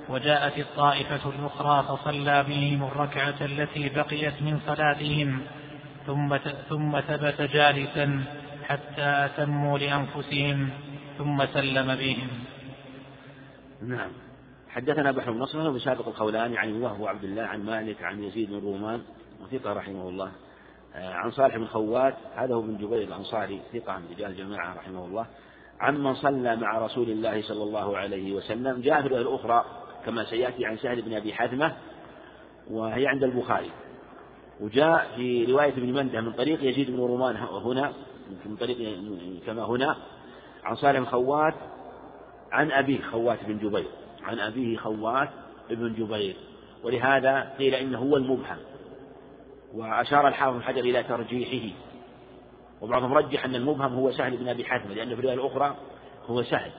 وجاءت الطائفة الأخرى فصلى بهم الركعة التي بقيت من صلاتهم ثم ثم ثبت جالسا حتى أتموا لأنفسهم ثم سلم بهم. نعم. حدثنا بحر بن نصر بسابق الخولاني عن وهو عبد الله عن مالك عن يزيد بن رومان وثقة رحمه الله آه، عن صالح بن خوات هذا هو بن جبير الأنصاري ثقة من رجال الجماعة رحمه الله عمن صلى مع رسول الله صلى الله عليه وسلم جاء في الأخرى كما سيأتي عن سهل بن أبي حثمة وهي عند البخاري وجاء في رواية ابن مندة من طريق يزيد بن رومان هنا من طريق كما هنا عن صالح خوات عن أبيه خوات بن جبير عن أبيه خوات بن جبير. ولهذا قيل إنه هو المبهم. وأشار الحافظ بن حجر إلى ترجيحه. وبعضهم رجح أن المبهم هو سهل بن أبي حاتم لأن في الرواية الأخرى هو سهل.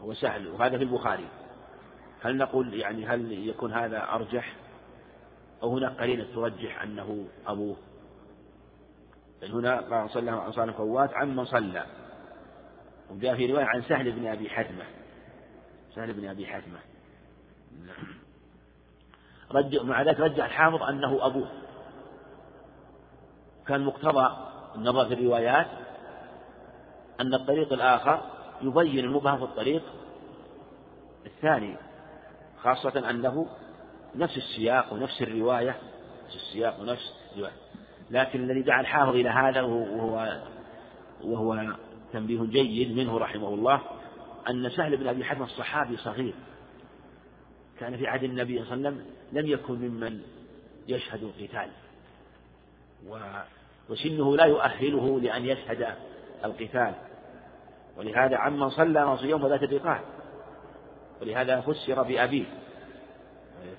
هو سهل وهذا في البخاري. هل نقول يعني هل يكون هذا أرجح؟ أو هناك قرينة ترجح أنه أبوه. بل هنا قال صلى عن صالح فوات عمن صلى وجاء في رواية عن سهل بن أبي حتمة. سهل بن أبي حتمة. رجع مع ذلك رجع الحافظ أنه أبوه. كان مقتضى النظر في الروايات أن الطريق الآخر يبين المبهم في الطريق الثاني خاصة أنه نفس السياق ونفس الرواية نفس السياق ونفس الرواية. لكن الذي دعا الحافظ إلى هذا وهو وهو تنبيه جيد منه رحمه الله أن سهل بن أبي حاتم الصحابي صغير. كان في عهد النبي صلى الله عليه وسلم لم يكن ممن يشهد القتال. وسنه لا يؤهله لأن يشهد القتال. ولهذا عمن صلى يوم ذات الرقاع ولهذا فسر بأبيه.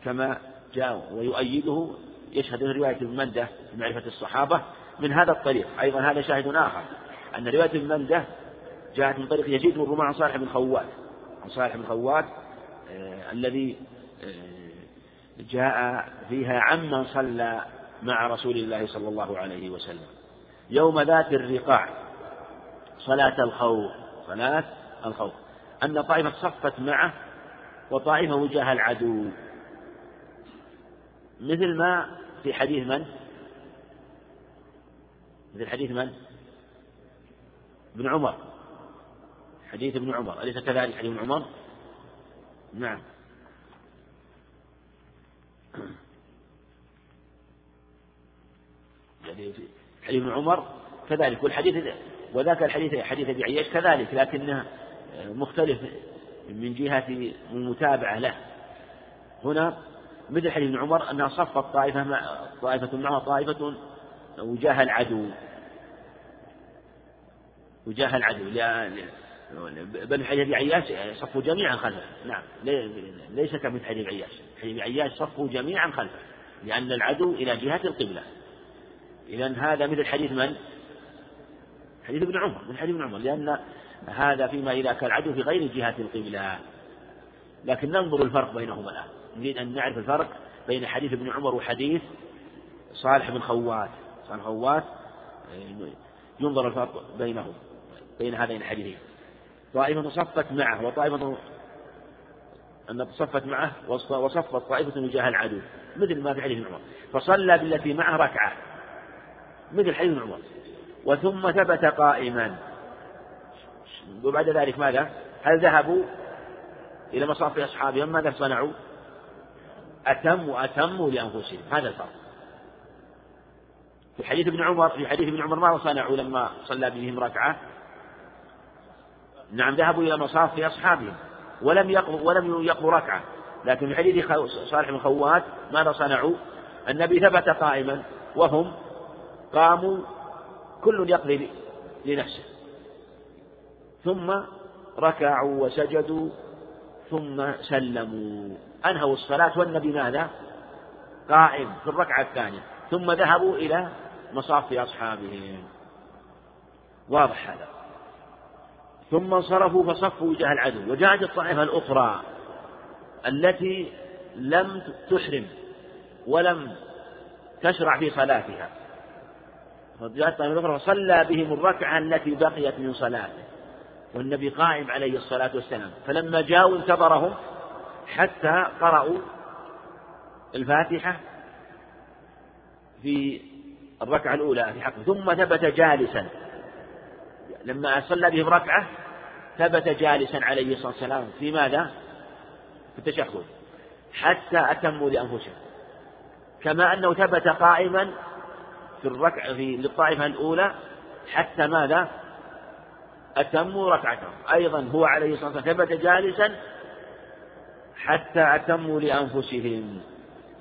كما جاء ويؤيده يشهد رواية ابن مندة بمعرفة الصحابة من هذا الطريق. أيضا هذا شاهد آخر أن رواية ابن مندة جاءت من طريق يزيد بن رمان عن صالح بن خوات. عن صالح بن خوات آه الذي آه جاء فيها عمن صلى مع رسول الله صلى الله عليه وسلم. يوم ذات الرقاع صلاة الخوف صلاة الخوف. أن طائفة صفت معه وطائفة وجاه العدو. مثل ما في حديث من؟ مثل حديث من؟ ابن عمر حديث ابن عمر أليس كذلك حديث ابن عمر؟ نعم يعني حديث ابن عمر كذلك والحديث وذاك الحديث حديث أبي عياش كذلك لكنه مختلف من جهة المتابعة له هنا مثل حديث ابن عمر أنها صفت طائفة مع طائفة معها طائفة وجاه العدو. وجاه العدو. بل حديث ابي عياش صفوا جميعا خلفه. نعم. ليس كمثل حديث عياش. حديث عياش صفوا جميعا خلفه. لأن العدو إلى جهة القبلة. إذا هذا مثل حديث من؟ حديث ابن عمر. من حديث ابن عمر. لأن هذا فيما إذا كان العدو في غير جهة القبلة. لكن ننظر الفرق بينهما الآن. نريد أن نعرف الفرق بين حديث ابن عمر وحديث صالح بن خوات صالح خوات ينظر الفرق بينهم بين هذين الحديثين. طائفة صفت معه وطائفة أن صفت معه وصفت طائفة وجاه العدو. مثل ما في حديث عمر. فصلى بالتي معه ركعة. مثل حديث عمر. وثم ثبت قائما. وبعد ذلك ماذا؟ هل ذهبوا إلى مصاف أصحابهم؟ ماذا صنعوا؟ أتموا أتموا لأنفسهم. هذا الفرق. في حديث ابن عمر في حديث ابن عمر ماذا صنعوا لما صلى بهم ركعة؟ نعم ذهبوا إلى مصاف أصحابهم. ولم يقضوا ولم يقضوا ركعة. لكن في حديث صالح بن خوات ماذا صنعوا؟ النبي ثبت قائما وهم قاموا كل يقضي لنفسه. ثم ركعوا وسجدوا ثم سلموا. أنهوا الصلاة والنبي ماذا؟ قائم في الركعة الثانية ثم ذهبوا إلى مصاف أصحابهم. واضح هذا. ثم انصرفوا فصفوا وجاه العدو وجاءت الطائفة الأخرى التي لم تحرم ولم تشرع في صلاتها. فجاءت الطائفة الأخرى فصلى بهم الركعة التي بقيت من صلاته والنبي قائم عليه الصلاة والسلام. فلما جاءوا انتظرهم حتى قرأوا الفاتحة في الركعة الأولى في حقه. ثم ثبت جالسا. لما صلى بهم ركعة ثبت جالسا عليه الصلاة والسلام. في ماذا؟ في التشهد. حتى أتموا لأنفسهم. كما أنه ثبت قائما في الركعة في للطائفة الأولى حتى ماذا؟ أتموا ركعتهم. أيضا هو عليه الصلاة والسلام ثبت جالسا حتى أتموا لأنفسهم.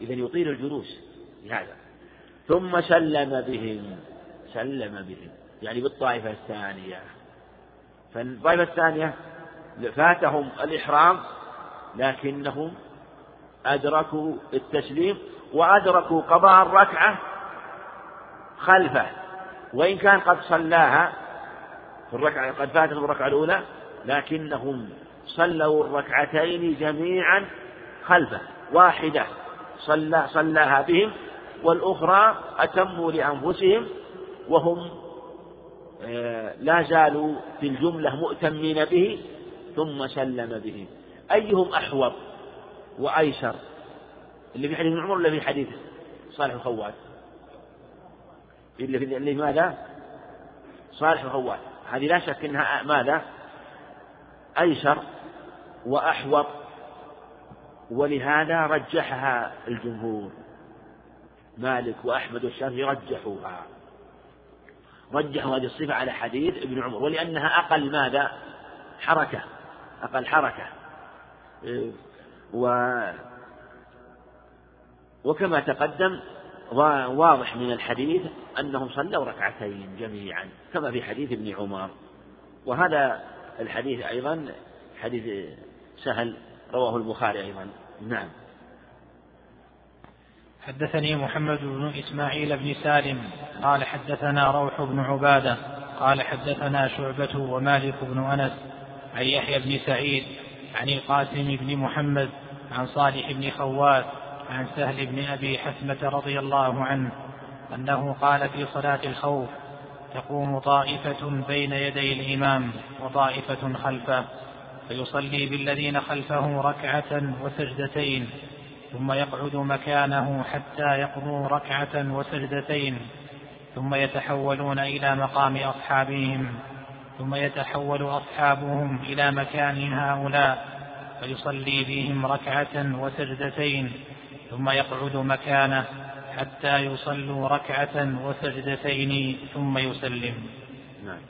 إذا يطيل الجلوس لهذا. ثم سلم بهم. سلم بهم. يعني بالطائفة الثانية. فالطائفة الثانية فاتهم الإحرام لكنهم أدركوا التسليم وأدركوا قضاء الركعة خلفه. وإن كان قد صلاها في الركعة قد فاتهم الركعة الأولى لكنهم صلوا الركعتين جميعا خلفه واحدة صلى صلاها بهم والأخرى أتموا لأنفسهم وهم آه، لا زالوا في الجملة مؤتمين به ثم سلم بهم. أيهم أحوط وأيسر؟ اللي في حديث عمر ولا في حديث صالح الخوات؟ اللي في اللي ماذا؟ صالح الخوات. هذه لا شك أنها ماذا؟ أيسر. وأحوط. ولهذا رجحها الجمهور. مالك وأحمد والشافعي رجحوها. رجحوا هذه الصفة على حديث ابن عمر. ولأنها أقل ماذا؟ حركة. أقل حركة. و وكما تقدم واضح من الحديث أنهم صلوا ركعتين جميعا كما في حديث ابن عمر. وهذا الحديث أيضا حديث سهل رواه البخاري أيضا. نعم. حدثني محمد بن إسماعيل بن سالم قال حدثنا روح بن عبادة قال حدثنا شعبة ومالك بن أنس عن يحيى بن سعيد عن القاسم بن محمد عن صالح بن خوات عن سهل بن أبي حثمة رضي الله عنه أنه قال في صلاة الخوف تقوم طائفة بين يدي الإمام وطائفة خلفه. فيصلي بالذين خلفه ركعة وسجدتين ثم يقعد مكانه حتى يقضوا ركعة وسجدتين ثم يتحولون إلى مقام أصحابهم ثم يتحول أصحابهم إلى مكان هؤلاء فيصلي بهم ركعة وسجدتين ثم يقعد مكانه حتى يصلوا ركعة وسجدتين ثم يسلم. نعم.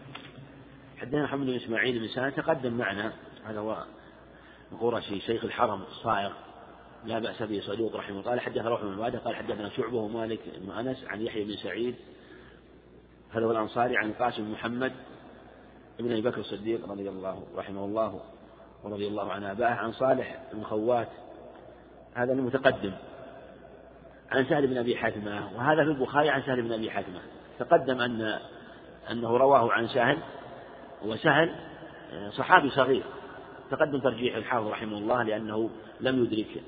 حدثنا محمد بن إسماعيل بن سنة تقدم معنا. هذا هو القرشي شيخ الحرم الصائغ لا بأس به صدوق رحمه الله. قال حدثنا روح بن عبادة قال حدثنا شعبة ومالك بن أنس عن يحيى بن سعيد هذا هو الأنصاري عن قاسم بن محمد ابن أبي بكر الصديق رضي الله رحمه الله ورضي الله عن أباه عن صالح بن خوات هذا المتقدم. عن سهل بن أبي حاتمة وهذا في البخاري عن سهل بن أبي حاتمة. تقدم أن أنه رواه عن سهل وسهل صحابي صغير. تقدم ترجيح الحافظ رحمه الله لأنه لم يدرك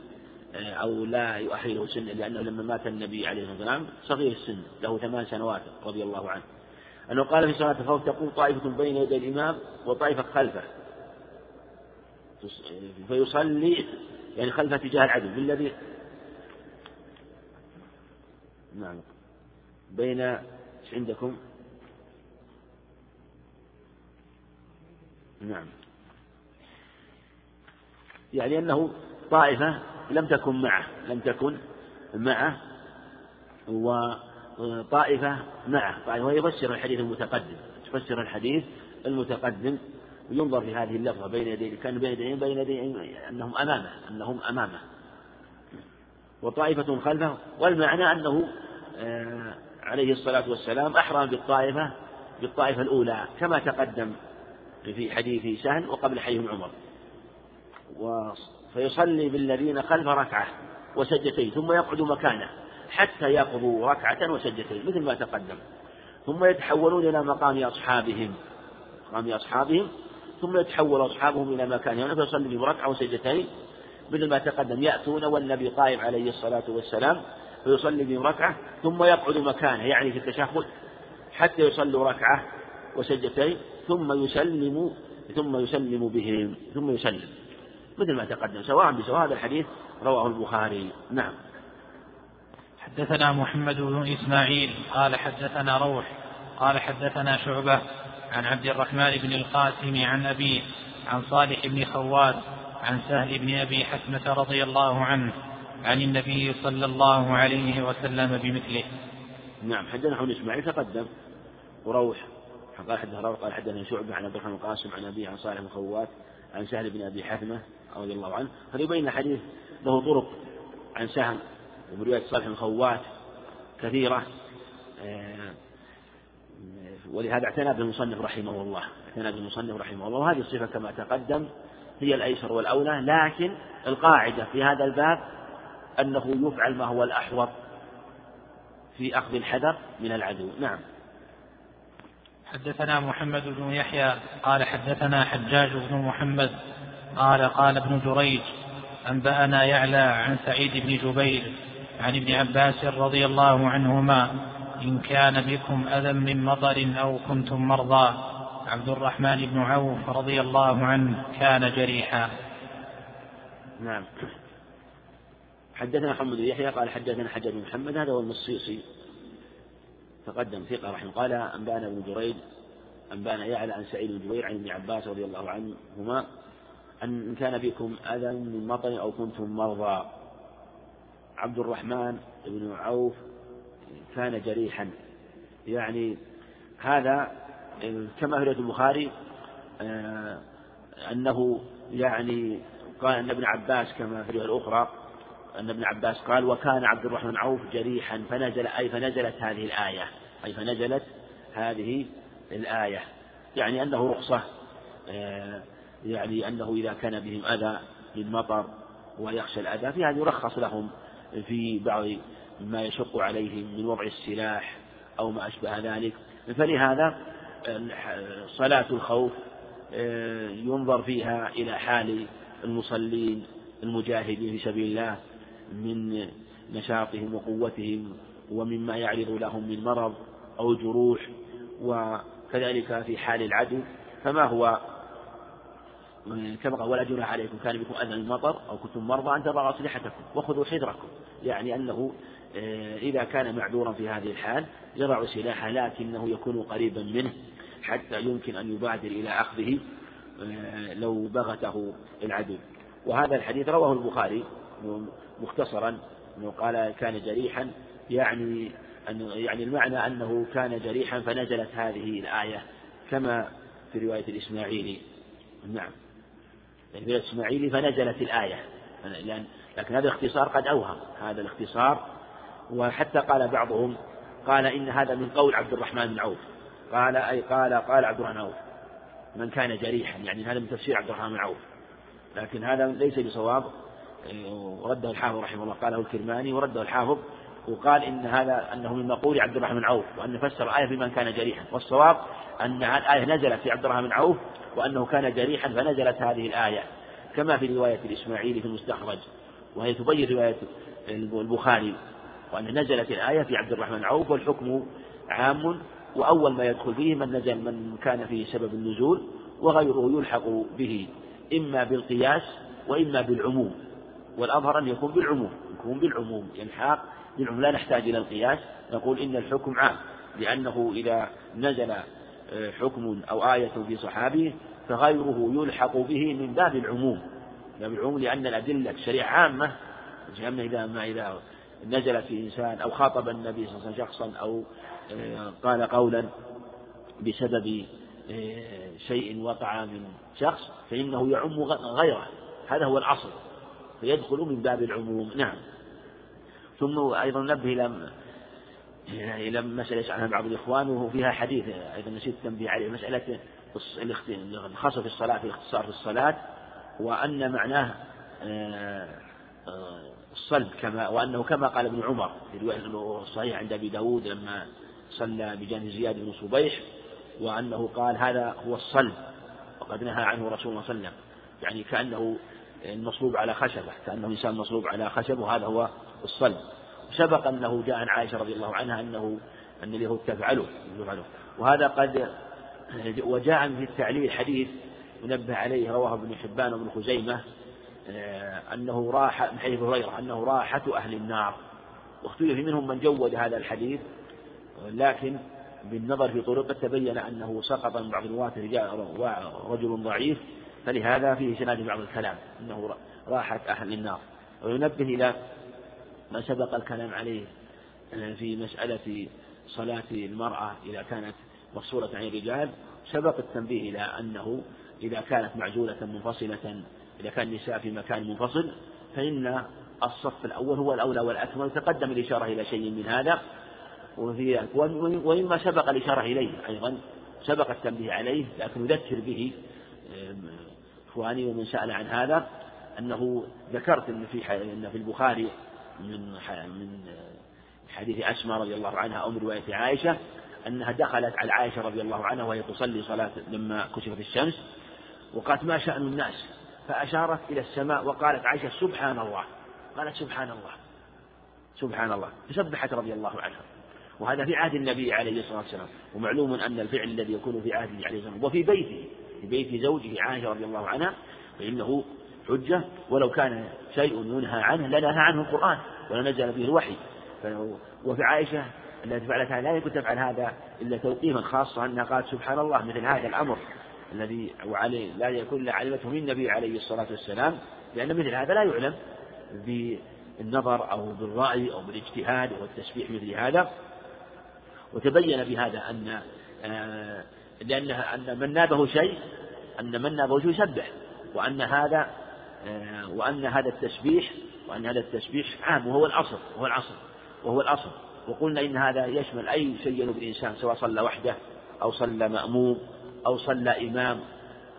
أو لا يؤهله سن لأنه لما مات النبي عليه الصلاة والسلام صغير السن له ثمان سنوات رضي الله عنه. أنه قال في صلاة الخوف تقوم طائفة بين يدي الإمام وطائفة خلفه. فيصلي يعني خلف اتجاه العدو. بالذي نعم. بين إيش عندكم؟ نعم. يعني أنه طائفة لم تكن معه لم تكن معه وطائفة معه. طائفة ويفسر الحديث المتقدم تفسر الحديث المتقدم وينظر في هذه اللفظة بين يديه كان بين يديه بين يديه أنهم أمامه أنهم أمامه. وطائفة خلفه والمعنى أنه آه، عليه الصلاة والسلام أحرم بالطائفة بالطائفة الأولى كما تقدم في حديث سهل وقبل حديث عمر. فيصلي بالذين خلف ركعة وسجدتين ثم يقعد مكانه حتى يقضوا ركعة وسجدتين مثل ما تقدم. ثم يتحولون إلى مقام أصحابهم. مقام أصحابهم ثم يتحول أصحابهم إلى مكانهم فيصلي بهم ركعة وسجدتين. مثل ما تقدم يأتون والنبي قائم عليه الصلاة والسلام فيصلي بهم ركعة ثم يقعد مكانه يعني في التشهد حتى يصلوا ركعة وسجدتين ثم يسلم ثم يسلم بهم ثم يسلم. مثل ما تقدم سواء بسواء هذا الحديث رواه البخاري. نعم. حدثنا محمد بن إسماعيل قال حدثنا روح قال حدثنا شعبة عن عبد الرحمن بن القاسم عن أبيه عن صالح بن خوات عن سهل بن أبي حسمة رضي الله عنه عن النبي صلى الله عليه وسلم بمثله. نعم حدثنا بن إسماعيل تقدم. وروح قال حدثنا روح قال حدثنا شعبة عن عبد الرحمن القاسم عن أبيه عن صالح بن خوات عن سهل بن أبي حثمة رضي الله عنه. هذا يبين حديث له طرق عن سهل ومن رواية صالح بن خوات كثيرة. آه، ولهذا اعتنى بالمصنف رحمه الله. اعتنى بالمصنف رحمه الله. وهذه الصفة كما تقدم هي الأيسر والأولى لكن القاعدة في هذا الباب أنه يفعل ما هو الأحوط في أخذ الحذر من العدو. نعم. حدثنا محمد بن يحيى قال حدثنا حجاج بن محمد قال قال ابن جريج أنبأنا يعلى عن سعيد بن جبير عن ابن عباس رضي الله عنهما إن كان بكم أذى من مطر أو كنتم مرضى عبد الرحمن بن عوف رضي الله عنه كان جريحا. نعم. حدثنا محمد بن يحيى قال حدثنا حجاج بن محمد هذا هو المصيصي تقدم ثقة رحمه قال أنبأنا ابن جريج أنبأنا يعلى عن سعيد بن جبير عن ابن عباس رضي الله عنهما أن كان بكم أذى من مطر أو كنتم مرضى. عبد الرحمن بن عوف كان جريحا. يعني هذا كما في البخاري آه، أنه يعني قال أن ابن عباس كما في الرواية الأخرى أن ابن عباس قال وكان عبد الرحمن عوف جريحا فنزل أي فنزلت هذه الآية. أي فنزلت هذه الآية. يعني أنه رخصة آه، يعني أنه إذا كان بهم أذى من مطر ويخشى الأذى في هذا يرخص لهم في بعض ما يشق عليهم من وضع السلاح أو ما أشبه ذلك. فلهذا صلاة الخوف آه، ينظر فيها إلى حال المصلين المجاهدين في سبيل الله من نشاطهم وقوتهم ومما يعرض لهم من مرض أو جروح وكذلك في حال العدو. فما هو كما قال ولا جناح عليكم. كان بكم أذى من مطر أو كنتم مرضى أن تضعوا أسلحتكم وخذوا حذركم. يعني أنه آه، إذا كان معذورا في هذه الحال يضع سلاحه لكنه يكون قريبا منه حتى يمكن أن يبادر إلى أخذه آه، لو بغته العدو. وهذا الحديث رواه البخاري مختصرا أنه قال كان جريحا يعني أن يعني المعنى أنه كان جريحا فنزلت هذه الآية كما في رواية الإسماعيلي. نعم. يعني في الإسماعيلي فنزلت الآية. لكن هذا الاختصار قد أوهم. هذا الاختصار وحتى قال بعضهم قال إن هذا من قول عبد الرحمن بن عوف. قال أي قال قال عبد الرحمن عوف من كان جريحا. يعني هذا من تفسير عبد الرحمن بن عوف. لكن هذا ليس بصواب. ورده الحافظ رحمه الله. قاله الكرماني ورده الحافظ وقال إن هذا أنه من مقول عبد الرحمن بن عوف وأن فسر الآية بمن كان جريحا. والصواب أن الآية نزلت في عبد الرحمن بن عوف وأنه كان جريحا فنزلت هذه الآية كما في رواية الإسماعيلي في المستخرج وهي تبين رواية البخاري وأن نزلت الآية في عبد الرحمن بن عوف والحكم عام وأول ما يدخل فيه من نزل من كان فيه سبب النزول وغيره يلحق به إما بالقياس وإما بالعموم والأظهر أن يكون بالعموم. يكون بالعموم يلحق بالعموم. لا نحتاج إلى القياس. نقول إن الحكم عام لأنه إذا نزل آه، حكم أو آية في صحابي فغيره يلحق به من باب العموم. باب العموم لأن الأدلة الشريعة عامة. إذا ما إذا نزل في إنسان أو خاطب النبي صلى الله عليه وسلم شخصا أو آه، قال قولا بسبب آه، شيء وقع من شخص فإنه يعم غيره. هذا هو الأصل. فيدخل من باب العموم. نعم. ثم أيضا نبه إلى إلى مسألة عنها بعض الإخوان وهو فيها حديث أيضا نسيت التنبيه عليه مسألة الخاصة في الصلاة في الاختصار في الصلاة وأن معناه آه، الصلب كما وأنه كما قال ابن عمر في رواية صحيح عند أبي داود لما صلى بجانب زياد بن صبيح وأنه قال هذا هو الصلب وقد نهى عنه رسول الله صلى الله عليه وسلم. يعني كأنه المصلوب على خشبة كأنه إنسان مصلوب على خشبة وهذا هو الصلب. سبق أنه جاء عن عائشة رضي الله عنها أنه أن اليهود تفعله وهذا قد وجاء في التعليل حديث منبه عليه رواه ابن حبان وابن خزيمة آه، أنه راح من حديث هريرة أنه راحة أهل النار. واختلف منهم من جود هذا الحديث لكن بالنظر في طرقه تبين أنه سقط من بعض الرواة رجل ضعيف فلهذا فيه سناد بعض الكلام أنه راحة أهل النار. وينبه إلى ما سبق الكلام عليه آه، في مسألة صلاة المرأة إذا كانت مفصولة عن الرجال. سبق التنبيه إلى أنه إذا كانت معزولة منفصلة إذا كان النساء في مكان منفصل فإن الصف الأول هو الأولى والأكمل. تقدم الإشارة إلى شيء من هذا وفي ومما سبق الإشارة إليه أيضا. سبق التنبيه عليه لكن نذكر به إخواني ومن سأل عن هذا أنه ذكرت أن في أن في البخاري من من حديث أسماء رضي الله عنها أو من رواية عائشة أنها دخلت على عائشة رضي الله عنها وهي تصلي صلاة لما كشفت الشمس وقالت ما شأن الناس؟ فأشارت إلى السماء وقالت عائشة سبحان الله قالت سبحان الله سبحان الله فسبحت رضي الله عنها وهذا في عهد النبي عليه الصلاة والسلام ومعلوم أن الفعل الذي يكون في عهده عليه الصلاة والسلام وفي بيته بيت زوجه عائشة رضي الله عنها فإنه حجة ولو كان شيء ينهى عنه لنهى عنه القرآن ولنزل فيه الوحي. وفي عائشة التي فعلتها لا يكون تفعل هذا إلا توقيفا خاصة أنها قالت سبحان الله مثل هذا الأمر الذي وعليه لا يكون إلا علمته من النبي عليه الصلاة والسلام لأن مثل هذا لا يعلم بالنظر أو بالرأي أو بالاجتهاد والتسبيح مثل هذا. وتبين بهذا أن آه، لأنها أن من نابه شيء أن من نابه شيء يسبح وأن هذا آه، وأن هذا التسبيح وأن هذا التسبيح عام وهو الأصل وهو الأصل وهو الأصل. وقلنا إن هذا يشمل أي شيء ينوب الإنسان سواء صلى وحده أو صلى مأموم أو صلى إمام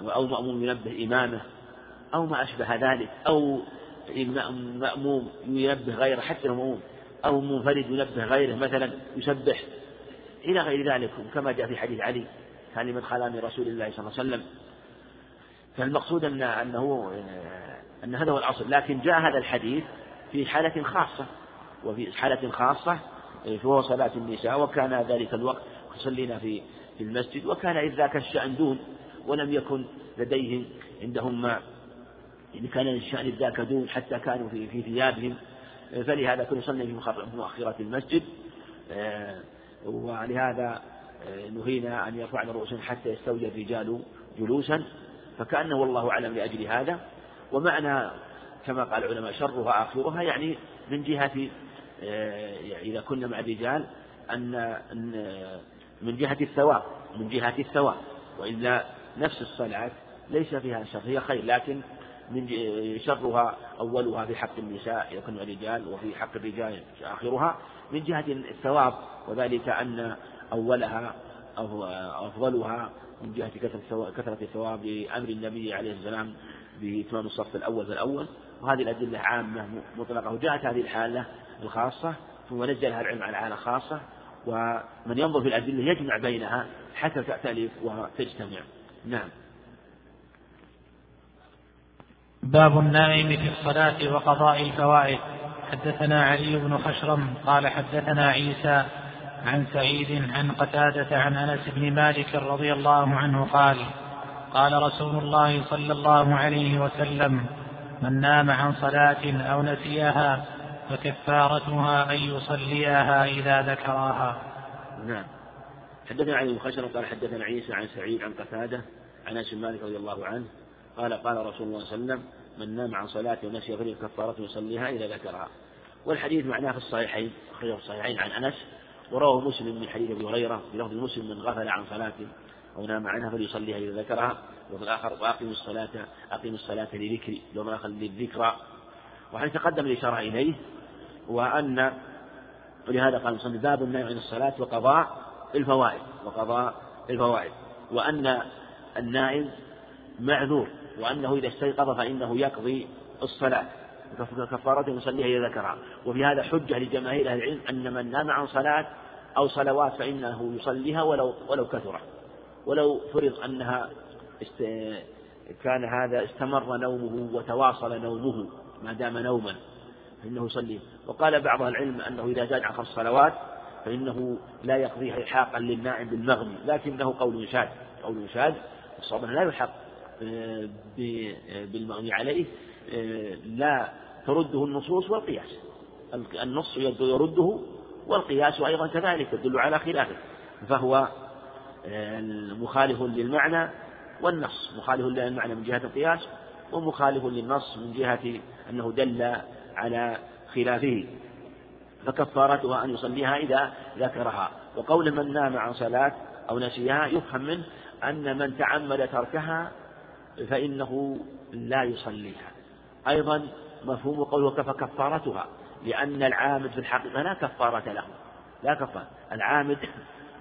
أو مأموم ينبه إمامه أو ما أشبه ذلك أو مأموم ينبه غيره حتى المأموم أو منفرد ينبه غيره مثلا يسبح إلى غير ذلك كما جاء في حديث علي. خلا من رسول الله صلى الله عليه وسلم. فالمقصود أن أنه أن هذا هو الأصل. لكن جاء هذا الحديث في حالة خاصة. وفي حالة خاصة فهو صلاة النساء وكان ذلك الوقت يصلين في في المسجد وكان إذ ذاك الشأن دون ولم يكن لديهم عندهم ما إن كان الشأن إذ ذاك دون حتى كانوا في في ثيابهم. فلهذا كانوا يصلين في مؤخرة المسجد. ولهذا نهينا أن يرفعن رؤوسهم حتى يستوي الرجال جلوسا فكأنه والله أعلم لأجل هذا. ومعنى كما قال العلماء شرها آخرها يعني من جهة إذا كنا مع الرجال أن من جهة الثواب من جهة الثواب. وإلا نفس الصلاة ليس فيها شر هي خير لكن من شرها أولها في حق النساء إذا كنا رجال وفي حق الرجال آخرها من جهة الثواب. وذلك أن أولها أفضلها من جهة كثرة الثواب لأمر النبي عليه السلام بإتمام الصف الأول فالأول وهذه الأدلة عامة مطلقة. وجاءت هذه الحالة الخاصة ثم نزلها العلم على حالة خاصة. ومن ينظر في الأدلة يجمع بينها حتى تأتلف وتجتمع. نعم. باب النائم في الصلاة وقضاء الفوائد. حدثنا علي بن خشرم قال حدثنا عيسى عن سعيد عن قتادة عن أنس بن مالك رضي الله عنه قال قال رسول الله صلى الله عليه وسلم من نام عن صلاة أو نسيها فكفارتها أن يصليها إذا ذكرها. نعم. حدثنا بن خشرم قال حدثنا عيسى عن سعيد عن قتادة عن أنس بن مالك رضي الله عنه قال قال رسول الله صلى الله عليه وسلم من نام عن صلاة ونسي فله كفارته يصليها إذا ذكرها. والحديث معناه في الصحيحين أخرجه الصحيحين عن أنس ورواه مسلم من حديث أبي هريرة بلفظ مسلم من غفل عن صلاة أو نام عنها فليصليها إذا ذكرها وفي الآخر وأقم الصلاة أقم الصلاة لذكري لو الآخر للذكرى. وحين تقدم الإشارة إليه وأن ولهذا قال المصنف باب النهي عن الصلاة وقضاء الفوائد. وقضاء الفوائد. وأن النائم معذور وأنه إذا استيقظ فإنه يقضي الصلاة. كفارته يصليها إذا ذكرها. وفي هذا حجة لجماهير أهل العلم أن من نام عن صلاة أو صلوات فإنه يصليها ولو ولو كثرت. ولو فرض أنها است... كان هذا استمر نومه وتواصل نومه ما دام نوما فإنه يصلي. وقال بعض العلم أنه إذا زاد عن خمس صلوات فإنه لا يقضيها إلحاقا للنائم بالمغني لكنه قول شاذ قول شاذ الصواب لا يلحق آه، بالمغني عليه آه، لا ترده النصوص والقياس. النص يرده والقياس أيضا كذلك تدل على خلافه. فهو آه، مخالف للمعنى والنص. مخالف للمعنى من جهة القياس ومخالف للنص من جهة أنه دل على خلافه. فكفارتها أن يصليها إذا ذكرها. وقول من نام عن صلاة أو نسيها يفهم منه أن من تعمد تركها فإنه لا يصليها. أيضا مفهوم قوله فكفارتها. لأن العامد في الحقيقة لا كفارة له. لا كفارة. العامد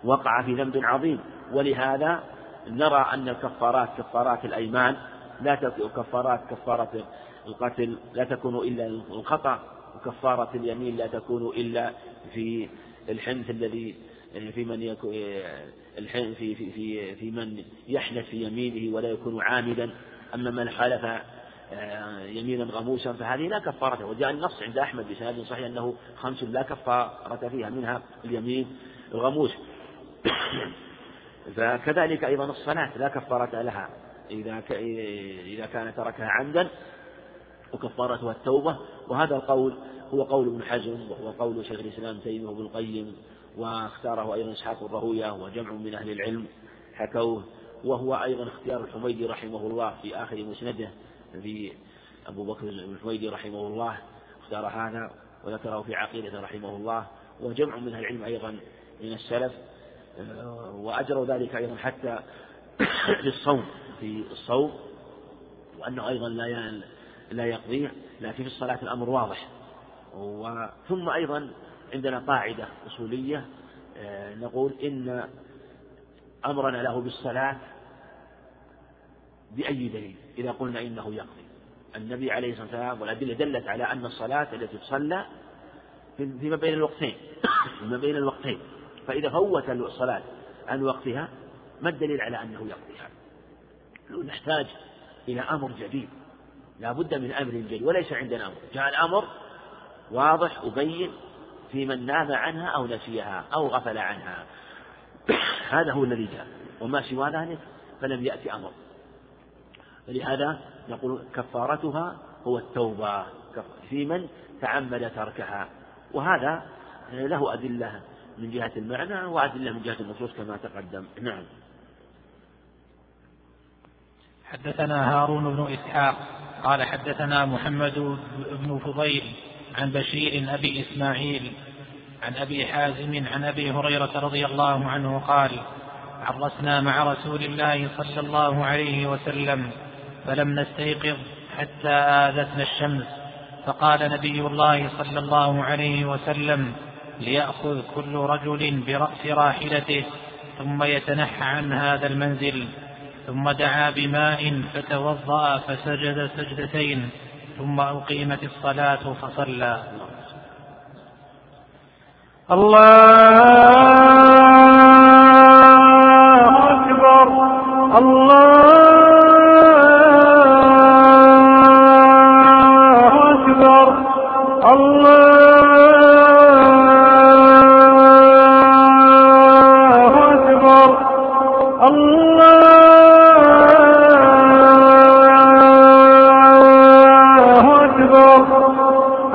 وقع في ذنب عظيم. ولهذا نرى أن الكفارات كفارات الأيمان لا كفارات كفارة القتل لا تكون إلا الخطأ وكفارة اليمين لا تكون إلا في الحنث الذي في من يكون في في في في من يحنث في يمينه ولا يكون عامدا. أما من حلف يمينا غموسا فهذه لا كفارة. وجاء النص عند أحمد بسند صحيح أنه خمس لا كفارة فيها منها اليمين الغموس. فكذلك أيضا الصلاة لا كفارة لها. إذا إذا كان تركها عمدا وكفارتها التوبة. وهذا القول هو قول ابن حزم وهو قول شيخ الإسلام تيمية وابن القيم. واختاره أيضا إسحاق الرهوية وجمع من أهل العلم حكوه. وهو أيضا اختيار الحميدي رحمه الله في آخر مسنده. في أبو بكر الحميدي رحمه الله اختار هذا وذكره في عقيدته رحمه الله وجمع من العلم أيضا من السلف وأجروا ذلك أيضا حتى في الصوم في الصوم وأنه أيضا لا لا يقضيه لكن في الصلاة الأمر واضح. ثم أيضا عندنا قاعدة أصولية آه، نقول إن أمرنا له بالصلاة بأي دليل؟ إذا قلنا إنه يقضي. النبي عليه الصلاة والسلام والأدلة دلت على أن الصلاة التي تصلى فيما بين الوقتين. فيما بين الوقتين. فإذا فوت الصلاة عن وقتها ما الدليل على أنه يقضيها؟ نحتاج إلى أمر جديد. لا بد من أمر جديد. وليس عندنا أمر. جاء الأمر واضح أبين في من نام عنها أو نسيها أو غفل عنها. هذا هو الذي جاء. وما سوى ذلك فلم يأتي أمر. فلهذا نقول كفارتها هو التوبة. في من تعمد تركها. وهذا له أدلة من جهة المعنى وأدلة من جهة النصوص كما تقدم. نعم. حدثنا هارون بن إسحاق قال حدثنا محمد بن فضيل عن بشير أبي إسماعيل عن أبي حازم عن أبي هريرة رضي الله عنه قال عرسنا مع رسول الله صلى الله عليه وسلم فلم نستيقظ حتى آذتنا الشمس. فقال نبي الله صلى الله عليه وسلم ليأخذ كل رجل برأس راحلته ثم يتنحى عن هذا المنزل. ثم دعا بماء فتوضأ فسجد سجدتين ثم أقيمت الصلاة فصلى. الله أكبر الله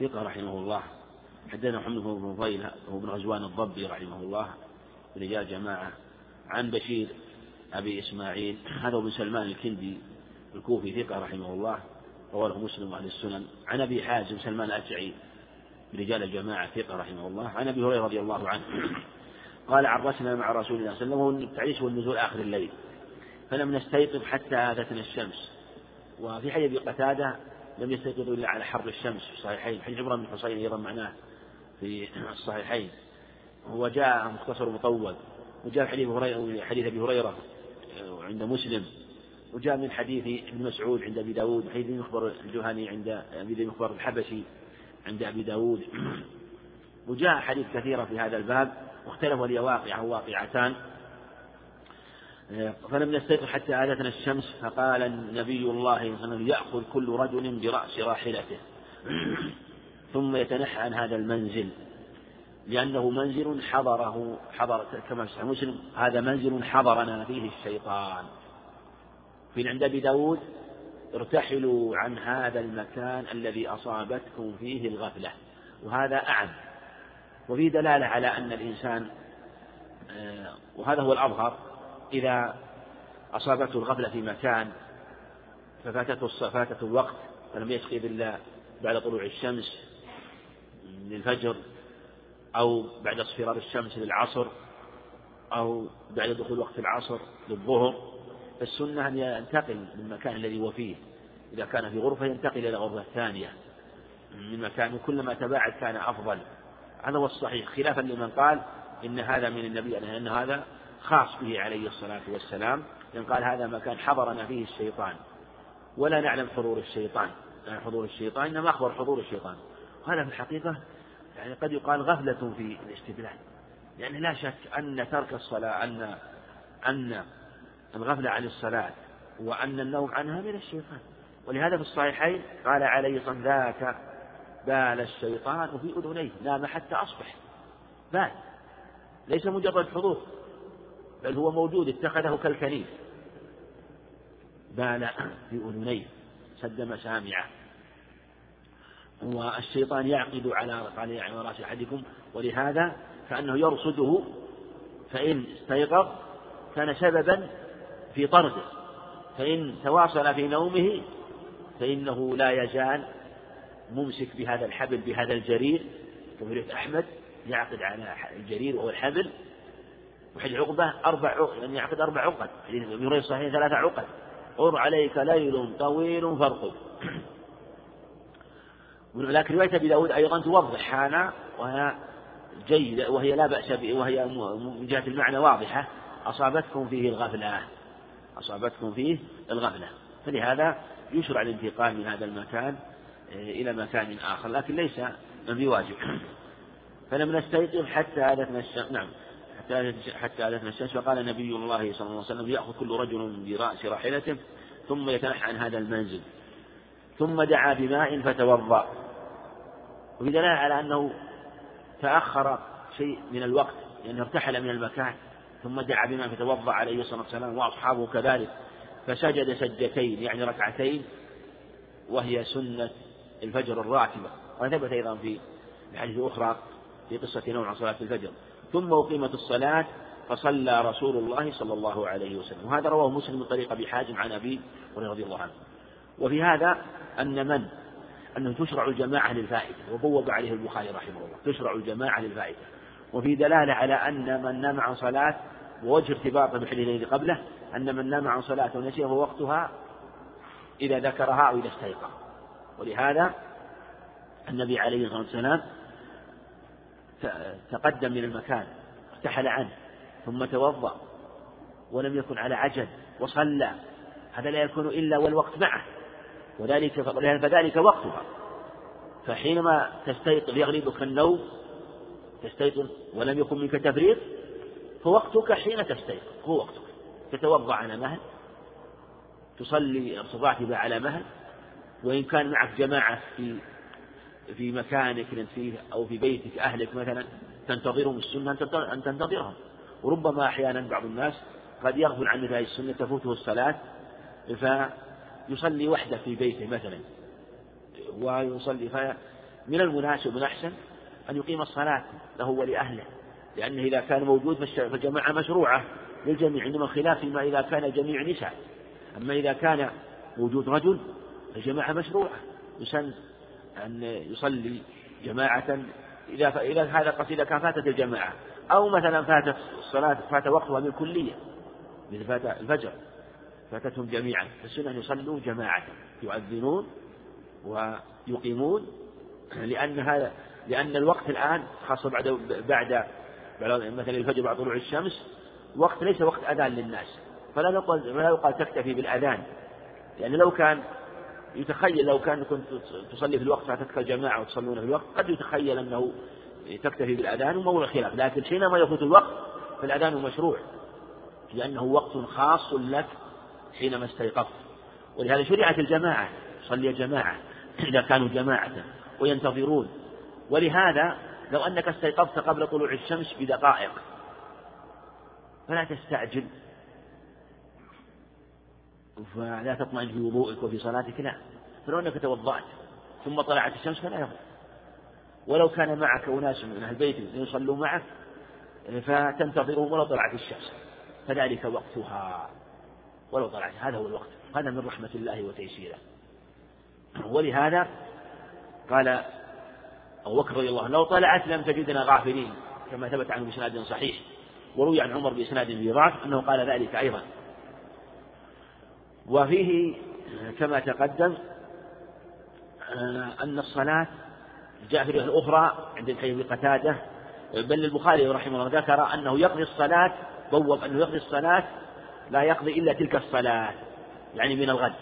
ثقة رحمه الله. حدثنا محمد بن فضيل هو بن غزوان الضبي رحمه الله رجال جماعة عن بشير أبي إسماعيل هذا هو بن سلمان الكندي الكوفي ثقة رحمه الله رواه مسلم وأهل السنن. عن أبي حازم سلمان الأشعري رجال الجماعة ثقة رحمه الله. عن أبي هريرة رضي الله عنه قال عرسنا مع رسول الله صلى الله عليه وسلم التعيش والنزول آخر الليل فلم نستيقظ حتى آذتنا الشمس. وفي حديث قتادة لم يستيقظوا إلا على حر الشمس في الصحيحين. حديث عمران بن حصين أيضا معناه في الصحيحين. وجاء مختصر مطول. وجاء حديث حديث أبي هريرة عند مسلم. وجاء من حديث ابن مسعود عند أبي داود. وحديث مخبر الجهني عند أبي مخبر الحبشي عند أبي داود. وجاء حديث كثيرة في هذا الباب. واختلفوا هي واقعة واقعتان. فلم نستيقظ حتى آذتنا الشمس فقال النبي الله صلى الله عليه وسلم يأخذ كل رجل برأس راحلته. ثم يتنحى عن هذا المنزل لأنه منزل حضره حضر كما في مسلم هذا منزل حضرنا فيه الشيطان. في عند أبي داود ارتحلوا عن هذا المكان الذي أصابتكم فيه الغفلة وهذا أعم. وفي دلالة على أن الإنسان آه، وهذا هو الأظهر إذا أصابته الغفلة في مكان ففاتته فاتته الوقت فلم يستيقظ إلا بعد طلوع الشمس للفجر أو بعد اصفرار الشمس للعصر أو بعد دخول وقت العصر للظهر فالسنة أن ينتقل من المكان الذي هو فيه. إذا كان في غرفة ينتقل إلى غرفة ثانية. من مكان كلما تباعد كان أفضل. هذا هو الصحيح. خلافا لمن قال إن هذا من النبي أن هذا خاص به عليه الصلاة والسلام لأن قال هذا مكان حضرنا فيه الشيطان. ولا نعلم حضور الشيطان. يعني حضور الشيطان إنما أخبر حضور الشيطان. وهذا في الحقيقة يعني قد يقال غفلة في الاستدلال. يعني لا شك أن ترك الصلاة أن أن الغفلة عن الصلاة وأن النوم عنها من الشيطان. ولهذا في الصحيحين قال عليه الصلاة ذاك بال الشيطان في أذنيه نام حتى أصبح. بال. ليس مجرد حضور. بل هو موجود اتخذه كالكنيف بال في أذنيه سد مسامعه والشيطان يعقد على على رأس أحدكم ولهذا كانه يرصده فإن استيقظ كان سببا في طرده. فإن تواصل في نومه فإنه لا يزال ممسك بهذا الحبل بهذا الجرير كما أحمد يعقد على الجرير وهو الحبل. وحديث عقبة أربع عقد يعني يعقد أربع عقد. حديث أبي هريرة صحيح ثلاثة عقد. قر عليك ليل طويل فارقد ولكن رواية أبي داود أيضا توضح هذا وهي جيدة وهي لا بأس وهي من جهة المعنى واضحة. أصابتكم فيه الغفلة. أصابتكم فيه الغفلة. فلهذا يشرع الانتقال من هذا المكان آه، إلى مكان آخر لكن ليس بواجب فلم نستيقظ حتى آلتنا الشمس نعم. حتى حتى آلتنا الشمس فقال نبي الله صلى الله عليه وسلم يأخذ كل رجل برأس راحلته ثم يتنحى عن هذا المنزل ثم دعا بماء فتوضأ. وفي دلالة على أنه تأخر شيء من الوقت لأنه ارتحل من المكان ثم دعا بماء فتوضأ عليه الصلاة والسلام وأصحابه كذلك. فسجد سجدتين يعني ركعتين وهي سنة الفجر الراتبة. وثبت أيضا في حديث أخرى في قصة نوم عن صلاة الفجر. ثم أقيمت الصلاة فصلى رسول الله صلى الله عليه وسلم. وهذا رواه مسلم من طريق أبي حازم عن أبي رضي الله عنه. وفي هذا أن من؟ أنه تشرع الجماعة للفائدة وبوب عليه البخاري رحمه الله تشرع الجماعة للفائدة. وفي دلالة على أن من نام عن صلاة ووجه ارتباطه بالحديث الذي قبله أن من نام عن صلاة ونسيه فوقتها إذا ذكرها أو إذا استيقظ. ولهذا النبي عليه الصلاة والسلام تقدم من المكان ارتحل عنه ثم توضأ ولم يكن على عجل وصلى. هذا لا يكون إلا والوقت معه وذلك فذلك وقتها. فحينما تستيقظ يغلبك النوم تستيقظ ولم يكن منك تفريط فوقتك حين تستيقظ هو وقتك. تتوضأ على مهل تصلي الراتبة على مهل وإن كان معك جماعة في في مكانك فيه أو في بيتك أهلك مثلا تنتظرهم السنة أن تنتظرهم. وربما أحيانا بعض الناس قد يغفل عن هذه السنة تفوته الصلاة فيصلي وحده في بيته مثلا. ويصلي فمن المناسب والأحسن أن يقيم الصلاة له ولأهله لأنه إذا كان موجود فالجماعة مشروعة للجميع إنما الخلاف فيما إذا كان جميع نساء. أما إذا كان وجود رجل فالجماعة مشروعة. يسن أن يصلي جماعة إذا إذا هذا إذا كان فاتت الجماعة. أو مثلا فاتت الصلاة فات وقتها من كلية مثل فات الفجر. فاتتهم جميعا. فالسنة أن يصلوا جماعة. يؤذنون ويقيمون لأن هذا لأن الوقت الآن خاصة بعد بعد مثلا الفجر بعد طلوع الشمس وقت ليس وقت أذان للناس. فلا نقول فلا يقال تكتفي بالأذان. لأن لو كان يتخيل لو كان كنت تصلي في الوقت فاتتك الجماعة وتصلون في الوقت قد يتخيل أنه تكتفي بالأذان وموضع خلاف. لكن حينما يفوت الوقت فالأذان مشروع لأنه وقت خاص لك حينما استيقظت. ولهذا شرعت الجماعة صلي الجماعة إذا كانوا جماعة وينتظرون. ولهذا لو أنك استيقظت قبل طلوع الشمس بدقائق فلا تستعجل. فلا تطمئن في وضوئك وفي صلاتك لا. فلو أنك توضأت ثم طلعت الشمس فلا يضر ولو كان معك أناس من أهل بيتك يصلوا معك فتنتظرهم ولو طلعت الشمس. فذلك وقتها. ولو طلعت هذا هو الوقت. هذا من رحمة الله وتيسيره. ولهذا قال أبو بكر رضي الله عنه لو طلعت لم تجدنا غافلين كما ثبت عنه بإسناد صحيح. وروي عن عمر بإسناد في ضعف أنه قال ذلك أيضا. وفيه كما تقدم أن الصلاة جاء في الأخرى عند الحديث قتادة. بل البخاري رحمه الله ذكر أنه يقضي الصلاة بوب أنه يقضي الصلاة لا يقضي إلا تلك الصلاة يعني من الغد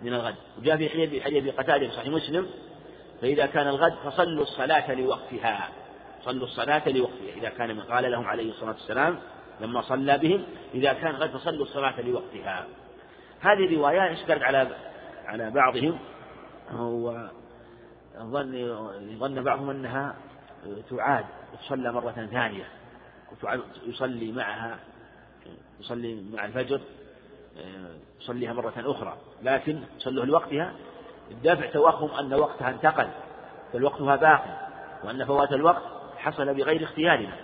من الغد. وجاء في حديث حديث قتادة في صحيح مسلم فإذا كان الغد فصلوا الصلاة لوقتها صلوا الصلاة لوقتها إذا كان من قال لهم عليه الصلاة والسلام لما صلى بهم إذا كان غد فصلوا الصلاة لوقتها هذه الرواية اشكلت على على بعضهم؟ وظن ظن بعضهم أنها تعاد وتصلى مرة ثانية يصلي معها يصلي مع الفجر يصليها مرة أخرى لكن صلوها لوقتها الدافع توهم أن وقتها انتقل بل وقتها باقي وأن فوات الوقت حصل بغير اختيارنا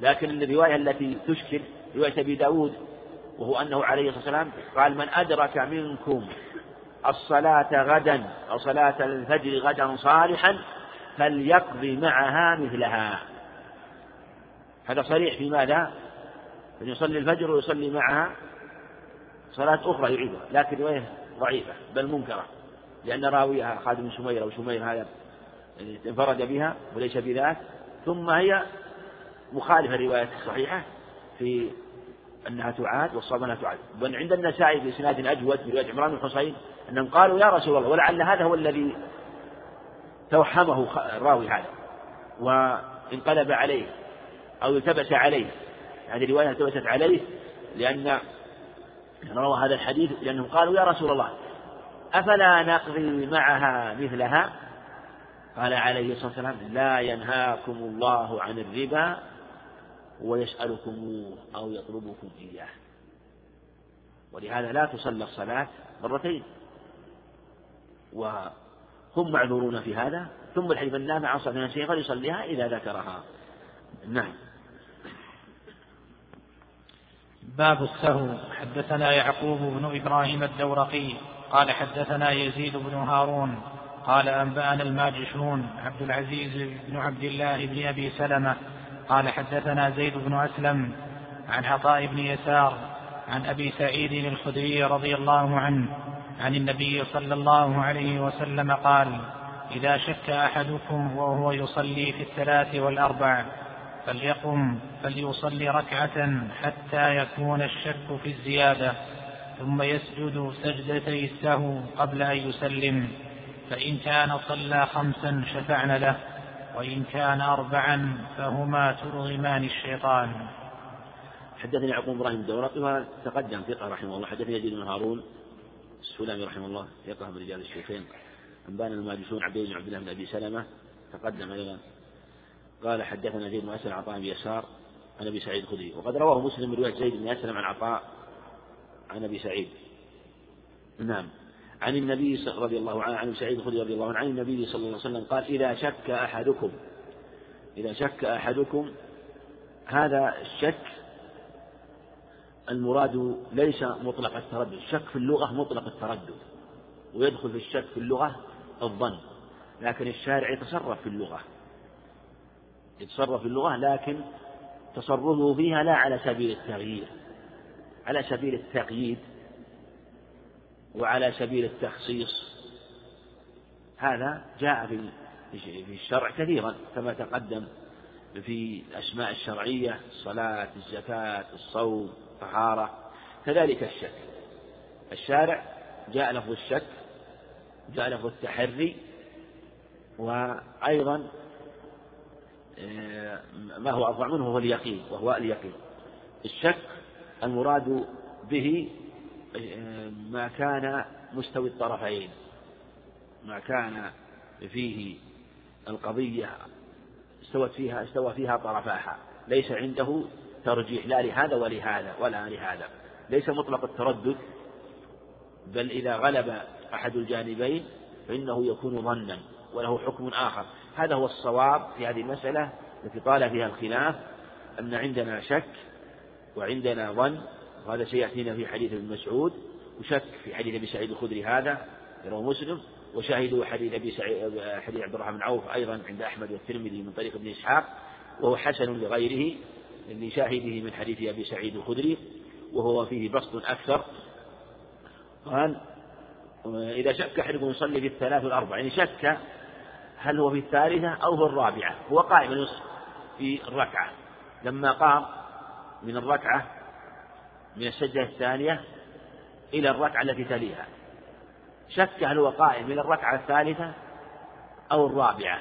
لكن الرواية التي تشكل رواية أبي داود وهو أنه عليه الصلاة والسلام قال من أدرك منكم الصلاة غدا أو صلاة الفجر غدا صالحا فليقضي معها مثلها هذا صريح في ماذا؟ أن يصلي الفجر ويصلي معها صلاة أخرى يعيدها لكن رواية ضعيفة بل منكرة لأن راويها خالد بن شمير أو شمير هذا انفرد بها وليس بذاك ثم هي مخالفة الرواية الصحيحة في أنها تعاد والصواب أنها تعاد. بل عند النسائي بإسناد أجود في رواية عمران بن حصين أنهم قالوا يا رسول الله ولعل هذا هو الذي توحمه الراوي هذا. وانقلب عليه أو التبس عليه. هذه الرواية التبست عليه لأن روى هذا الحديث لأنهم قالوا يا رسول الله أفلا نقضي معها مثلها؟ قال عليه الصلاة والسلام لا ينهاكم الله عن الربا ويسألكم أو يطلبكم إياه. ولهذا لا تصلى الصلاة مرتين. وهم معذورون في هذا ثم الحديث نام عن صلاة شيء فليصليها إذا ذكرها. نعم. باب السهو. حدثنا يعقوب بن إبراهيم الدورقي. قال حدثنا يزيد بن هارون. قال أنبأنا الماجشون عبد العزيز بن عبد الله بن أبي سلمة. قال حدثنا زيد بن أسلم عن عطاء بن يسار عن أبي سعيد الخدري رضي الله عنه عن النبي صلى الله عليه وسلم قال إذا شك أحدكم وهو يصلي في الثلاث والأربع فليقم فليصلي ركعة حتى يكون الشك في الزيادة ثم يسجد سجدتي السهو قبل أن يسلم فإن كان صلى خمسا شفعن له. وإن كان أربعا فهما ترغمان الشيطان. حدثني يعقوب إبراهيم الدورقي تقدم ثقة رحمه الله. حدثني يزيد بن هارون السلامي رحمه الله ثقة من رجال الشيخين. أنبانا الماجشون عبيد بن عبد الله بن أبي سلمة تقدم أيضا. قال حدثنا زيد بن أسلم عن عطاء بن يسار عن أبي سعيد الخدري وقد رواه مسلم من رواية زيد بن أسلم عن عطاء عن أبي سعيد. نعم. عن النبي رضي الله عنه عن سعيد الخدري رضي الله عنه عن النبي صلى الله عليه وسلم قال إذا شك أحدكم إذا شك أحدكم هذا الشك المراد ليس مطلق التردد الشك في اللغة مطلق التردد ويدخل في الشك في اللغة الظن لكن الشارع يتصرف في اللغة يتصرف في اللغة لكن تصرفه فيها لا على سبيل التغيير على سبيل التقييد وعلى سبيل التخصيص. هذا جاء في الشرع كثيرا كما تقدم في الأسماء الشرعية الصلاة الزكاة الصوم الطهارة كذلك الشك. الشارع جاء لفظ الشك جاء لفظ التحري وأيضا آه، ما هو أرفع منه هو اليقين وهو اليقين. الشك المراد به ما كان مستوي الطرفين ما كان فيه القضية استوت فيها استوى فيها طرفاها. ليس عنده ترجيح لا لهذا ولهذا ولا لهذا. ليس مطلق التردد بل إذا غلب أحد الجانبين فإنه يكون ظنا وله حكم آخر. هذا هو الصواب في هذه المسألة التي طال فيها الخلاف أن عندنا شك وعندنا ظن وهذا سيأتينا في حديث ابن مسعود وشك في حديث أبي سعيد الخدري هذا يروى مسلم وشاهدوا حديث أبي سعيد حديث عبد الرحمن بن عوف أيضا عند أحمد والترمذي من طريق ابن إسحاق وهو حسن لغيره لشاهده من حديث أبي سعيد الخدري وهو فيه بسط أكثر. قال إذا شك أحدكم يصلي في الثلاث والأربع يعني شك هل هو في الثالثة أو في الرابعة هو قائم في الركعة لما قام من الركعة من السجدة الثانية إلى الركعة التي تليها. شك هل هو قائم من الركعة الثالثة أو الرابعة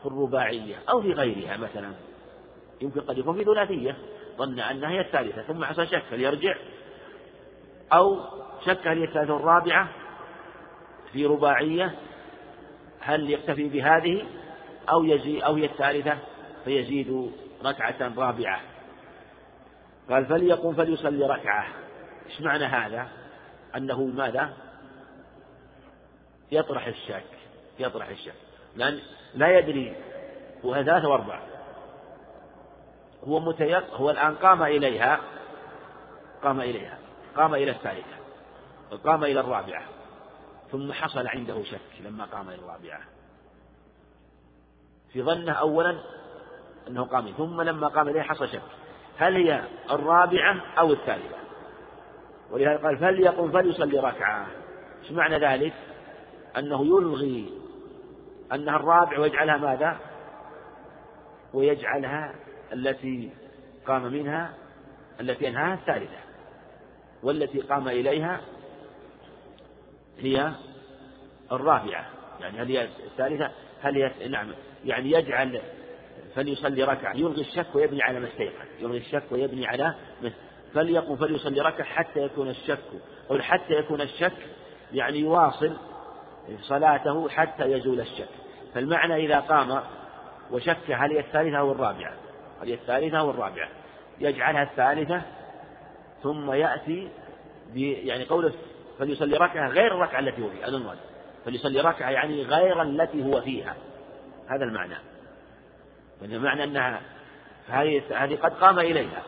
في الرباعية أو في غيرها مثلا. يمكن قد يكون في ثلاثية. ظن أنها هي الثالثة ثم حصل شك هل يرجع أو شك هل هي الثالثة الرابعة في رباعية. هل يكتفي بهذه أو يزي أو هي الثالثة؟ فيزيد ركعة رابعة. قال فليقم فليصلي ركعة. إيش معنى هذا؟ أنه ماذا؟ يطرح الشك يطرح الشك. لأن لا يدري هو ثلاثة وأربعة. هو متيق هو الآن قام إليها قام إليها قام إلى الثالثة وقام إلى الرابعة ثم حصل عنده شك لما قام إلى الرابعة. في ظنه أولا أنه قام ثم لما قام إليها حصل شك. هل هي الرابعة أو الثالثة؟ ولهذا قال فليقم فليصلي ركعة. إيش معنى ذلك؟ أنه يلغي أنها الرابعة ويجعلها ماذا؟ ويجعلها التي قام منها التي أنهاها الثالثة. والتي قام إليها هي الرابعة. يعني هل هي الثالثة؟ هل هي نعم. يعني يجعل فليصلي ركعة. يلغي الشك ويبني على ما استيقن. يلغي الشك ويبني على فليقم فليصلي ركعة حتى يكون الشك. أو حتى يكون الشك يعني يواصل صلاته حتى يزول الشك. فالمعنى إذا قام وشك هل هي الثالثة أو الرابعة؟ هل هي الثالثة أو الرابعة؟ يجعلها الثالثة ثم يأتي يعني قوله فليصلي ركعة غير الركعة التي هو فيها. فليصلي ركعة يعني غير التي هو فيها. هذا المعنى. المعنى أنها هذه هذه قد قام إليها.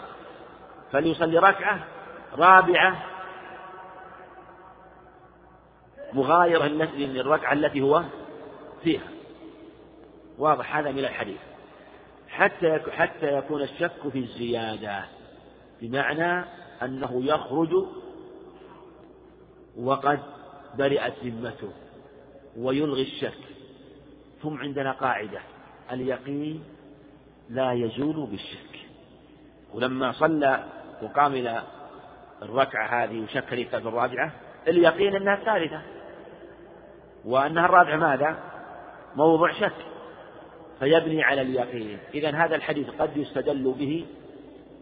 فليصلي ركعة رابعة مغايرة للركعة التي هو فيها. واضح هذا من الحديث. حتى حتى يكون الشك في الزيادة بمعنى أنه يخرج وقد برئت ذمته ويلغي الشك. ثم عندنا قاعدة اليقين لا يزول بالشك. ولما صلى وقام إلى الركعة هذه وشك في الرابعة اليقين أنها الثالثة وأنها الرابعة ماذا؟ موضع شك. فيبني على اليقين. إذا هذا الحديث قد يستدل به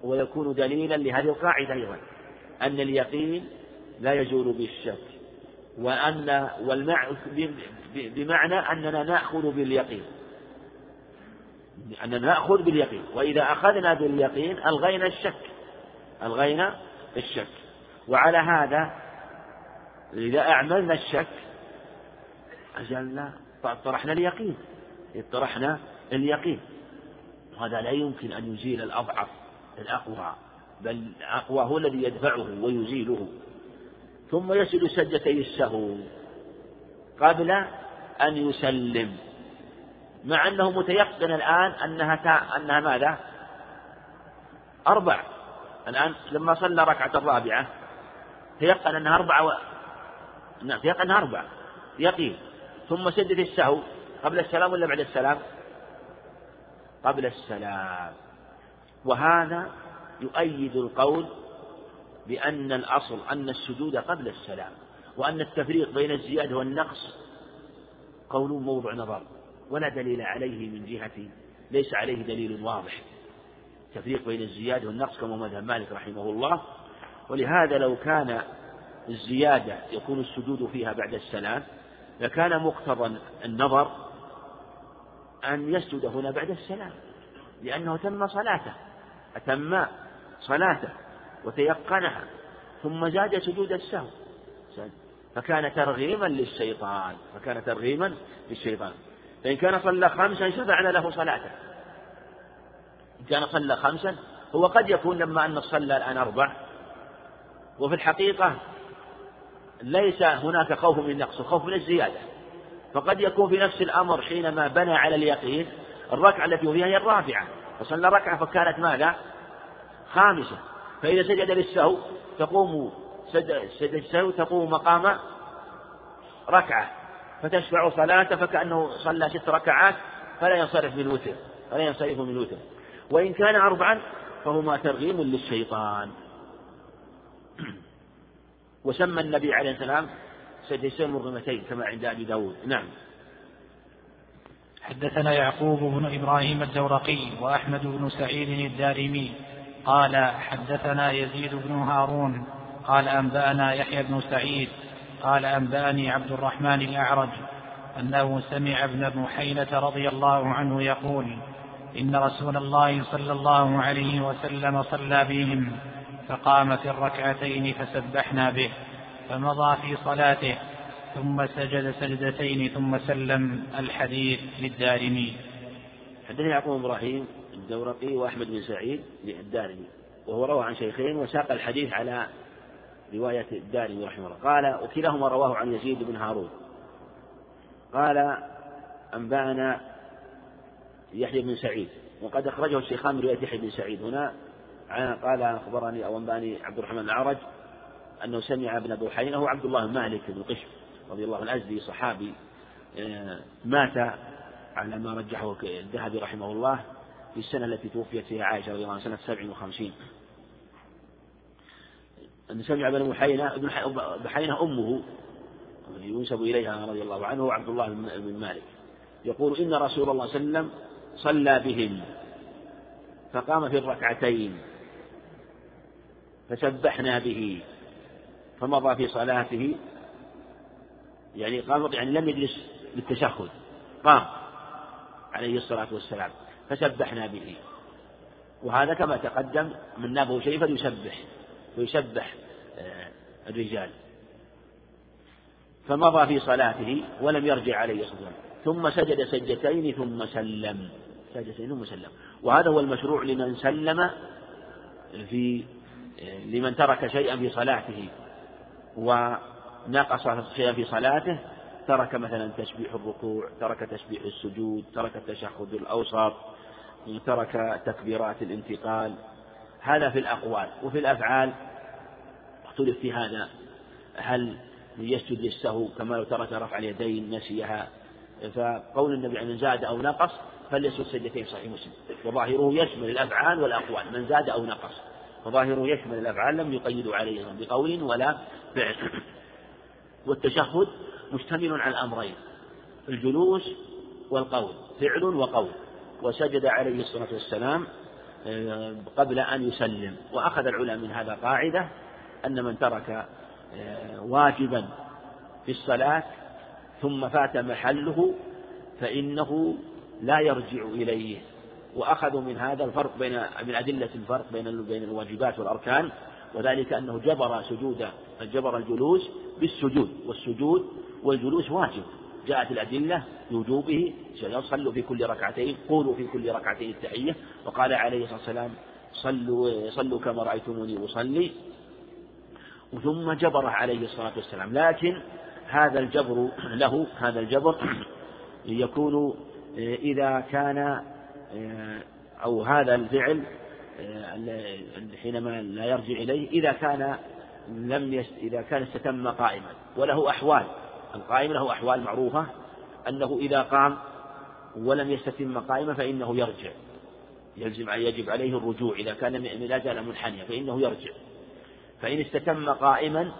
ويكون دليلا لهذه القاعدة أيضا أن اليقين لا يزول بالشك. وأن والمعنى بمعنى أننا نأخذ باليقين. أننا نأخذ باليقين. وإذا أخذنا باليقين ألغينا الشك. ألغينا الشك. وعلى هذا إذا أعملنا الشك أجلنا طرحنا اليقين. طرحنا اليقين. وهذا لا يمكن أن يزيل الأضعف الأقوى. بل الأقوى هو الذي يدفعه ويزيله. ثم يسجد سجدتي السهو قبل أن يسلم. مع أنه متيقن الآن أنها تا... أنها ماذا؟ أربع. الآن لما صلى ركعة الرابعة تيقن أنها أربعة و... نعم تيقن أنها أربعة يقين. ثم سجد السهو. قبل السلام ولا بعد السلام؟ قبل السلام. وهذا يؤيد القول بأن الأصل أن السجود قبل السلام وأن التفريق بين الزيادة والنقص قول موضع نظر. ولا دليل عليه من جهة ليس عليه دليل واضح. تفريق بين الزيادة والنقص كما مذهب مالك رحمه الله. ولهذا لو كان الزيادة يكون السجود فيها بعد السلام لكان مقتضى النظر أن يسجد هنا بعد السلام لأنه تم صلاته أتم صلاته وتيقنها ثم زاد سجود السهو. فكان ترغيما للشيطان فكان ترغيما للشيطان. فإن كان صلى خمسا شفعنا له صلاته. إن كان صلى خمسا هو قد يكون لما أن صلى الآن أربع. وفي الحقيقة ليس هناك خوف من النقص خوف من الزيادة. فقد يكون في نفس الأمر حينما بنى على اليقين الركعة التي فيها هي الرابعة. فصلى ركعة فكانت ماذا؟ خامسة. فإذا سجد للسهو تقوم سجد السهو تقوم مقام ركعة. فتشفع صلاته فكأنه صلى ست ركعات فلا ينصرف من وتر فلا ينصرف من وتر وإن كان أربعا فهما ترغيم للشيطان. وسمى النبي عليه السلام سجدتين مرغمتين كما عند أبي داود. نعم. حدثنا يعقوب بن إبراهيم الدورقي وأحمد بن سعيد الدارمي قال حدثنا يزيد بن هارون قال أنبأنا يحيى بن سعيد قال أنبأني عبد الرحمن الأعرج أنه سمع ابن بحينة رضي الله عنه يقول إن رسول الله صلى الله عليه وسلم صلى بهم فقام في الركعتين فسبحنا به فمضى في صلاته ثم سجد سجدتين ثم سلم الحديث للدارمي. حدثني يعقوب إبراهيم الدورقي وأحمد بن سعيد الدارمي وهو روى عن شيخين وساق الحديث على رواية الدارمي رحمه الله. قال وكلاهما رواه عن يزيد بن هارون. قال أنبأنا يحيى بن سعيد. وقد أخرجه الشيخان من رواية يحيى بن سعيد. هنا قال أخبرني أو أنبأني عبد الرحمن الأعرج أنه سمع ابن أبو حينة هو عبد الله مالك بن قشم رضي الله عنه الأزدي صحابي آه، مات على ما رجحه الذهبي رحمه الله في السنة التي توفيت فيها عائشة رضي الله عنها سنة سبع وخمسين. أن سمع بن بحينة ابن بحينة أمه ينسب إليها رضي الله عنه عبد الله بن مالك. يقول إن رسول الله صلى الله عليه وسلم صلى بهم فقام في الركعتين فسبحنا به فمضى في صلاته يعني قام يعني لم يجلس للتشهد قام عليه الصلاة والسلام فسبحنا به. وهذا كما تقدم من نابه شيء فليسبح. ويسبح آه، الرجال. فمضى في صلاته ولم يرجع عليه الصلاة والسلام. ثم سجد سجدتين ثم سلم. سجدتين ثم سلم. وهذا هو المشروع لمن سلم في آه، لمن ترك شيئا في صلاته ونقص شيئا في صلاته. ترك مثلا تسبيح الركوع ترك تسبيح السجود ترك التشهد الأوسط ترك تكبيرات الانتقال. هذا في الأقوال وفي الأفعال. اختلف في هذا. هل يسجد للسهو كما لو ترك رفع اليدين نسيها؟ فقول النبي عن من زاد أو نقص فليسجد سجدتين صحيح مسلم. وظاهره يشمل الأفعال والأقوال من زاد أو نقص. فظاهره يشمل الأفعال لم يقيدوا عليه بقول ولا فعل. والتشهد مشتمل على الأمرين الجلوس والقول فعل وقول. وسجد عليه الصلاة والسلام قبل أن يسلم. وأخذ العلماء من هذا قاعدة أن من ترك آه، واجبا في الصلاة ثم فات محله فإنه لا يرجع إليه. وأخذوا من هذا الفرق بين من أدلة الفرق بين بين الواجبات والأركان وذلك أنه جبر سجود جبر الجلوس بالسجود والسجود والجلوس واجب. جاءت الأدلة بوجوبه صلوا في كل ركعتين قولوا في كل ركعتين التحية. وقال عليه الصلاة والسلام صلوا صلوا كما رأيتموني أصلي. ثم جبره عليه الصلاة والسلام. لكن هذا الجبر له هذا الجبر يكون إذا كان أو هذا الفعل حينما لا يرجع إليه إذا كان لم يست... إذا كان استتم قائما وله أحوال. القائم له أحوال معروفة أنه إذا قام ولم يستتم قائما فإنه يرجع. يلزم يجب عليه الرجوع إذا كان لا زال منحنيا فإنه يرجع. فإن استتم قائما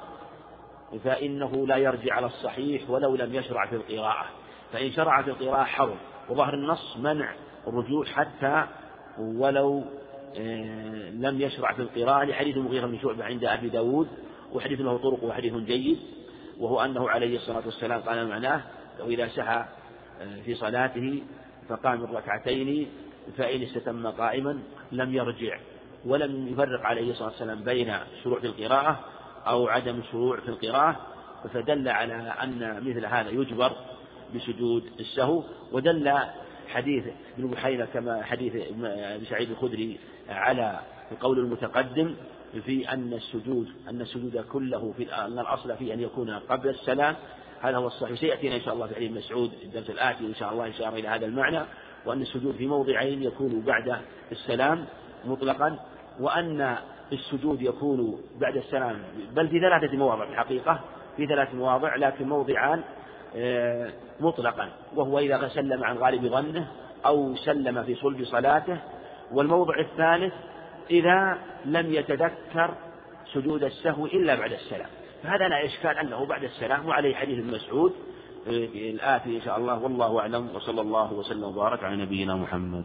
فإنه لا يرجع على الصحيح ولو لم يشرع في القراءة. فإن شرع في القراءة حرم. وظهر النص منع الرجوع حتى ولو آه، لم يشرع في القراءة لحديث المغيرة بن شعبة عند أبي داود وحديث له طرق وحديث جيد. وهو أنه عليه الصلاة والسلام قال معناه لو إذا سعى آه، في صلاته فقام الركعتين فإن استتم قائما لم يرجع ولم يفرق عليه الصلاة والسلام بين الشروع في القراءة أو عدم الشروع في القراءة فدل على أن مثل هذا يجبر بسجود السهو ودل حديث ابن بحيرة كما حديث ابن سعيد الخدري على القول المتقدم في أن السجود أن السجود كله في أن الأصل فيه أن يكون قبل السلام. هذا هو الصحيح. سيأتينا إن شاء الله في حديث مسعود الدرس الآتي إن شاء الله إشارة إلى هذا المعنى. وأن السجود في موضعين يكون بعد السلام مطلقا وأن السجود يكون بعد السلام بل في ثلاثة مواضع في الحقيقة في ثلاث مواضع لكن موضعان آه، مطلقا. وهو إذا سلم عن غالب ظنه أو سلم في صلب صلاته. والموضع الثالث إذا لم يتذكر سجود السهو إلا بعد السلام. فهذا لا إشكال أنه بعد السلام وعليه حديث ابن مسعود آه، الآتي إن شاء الله والله أعلم وصلى الله وسلم وبارك على نبينا محمد.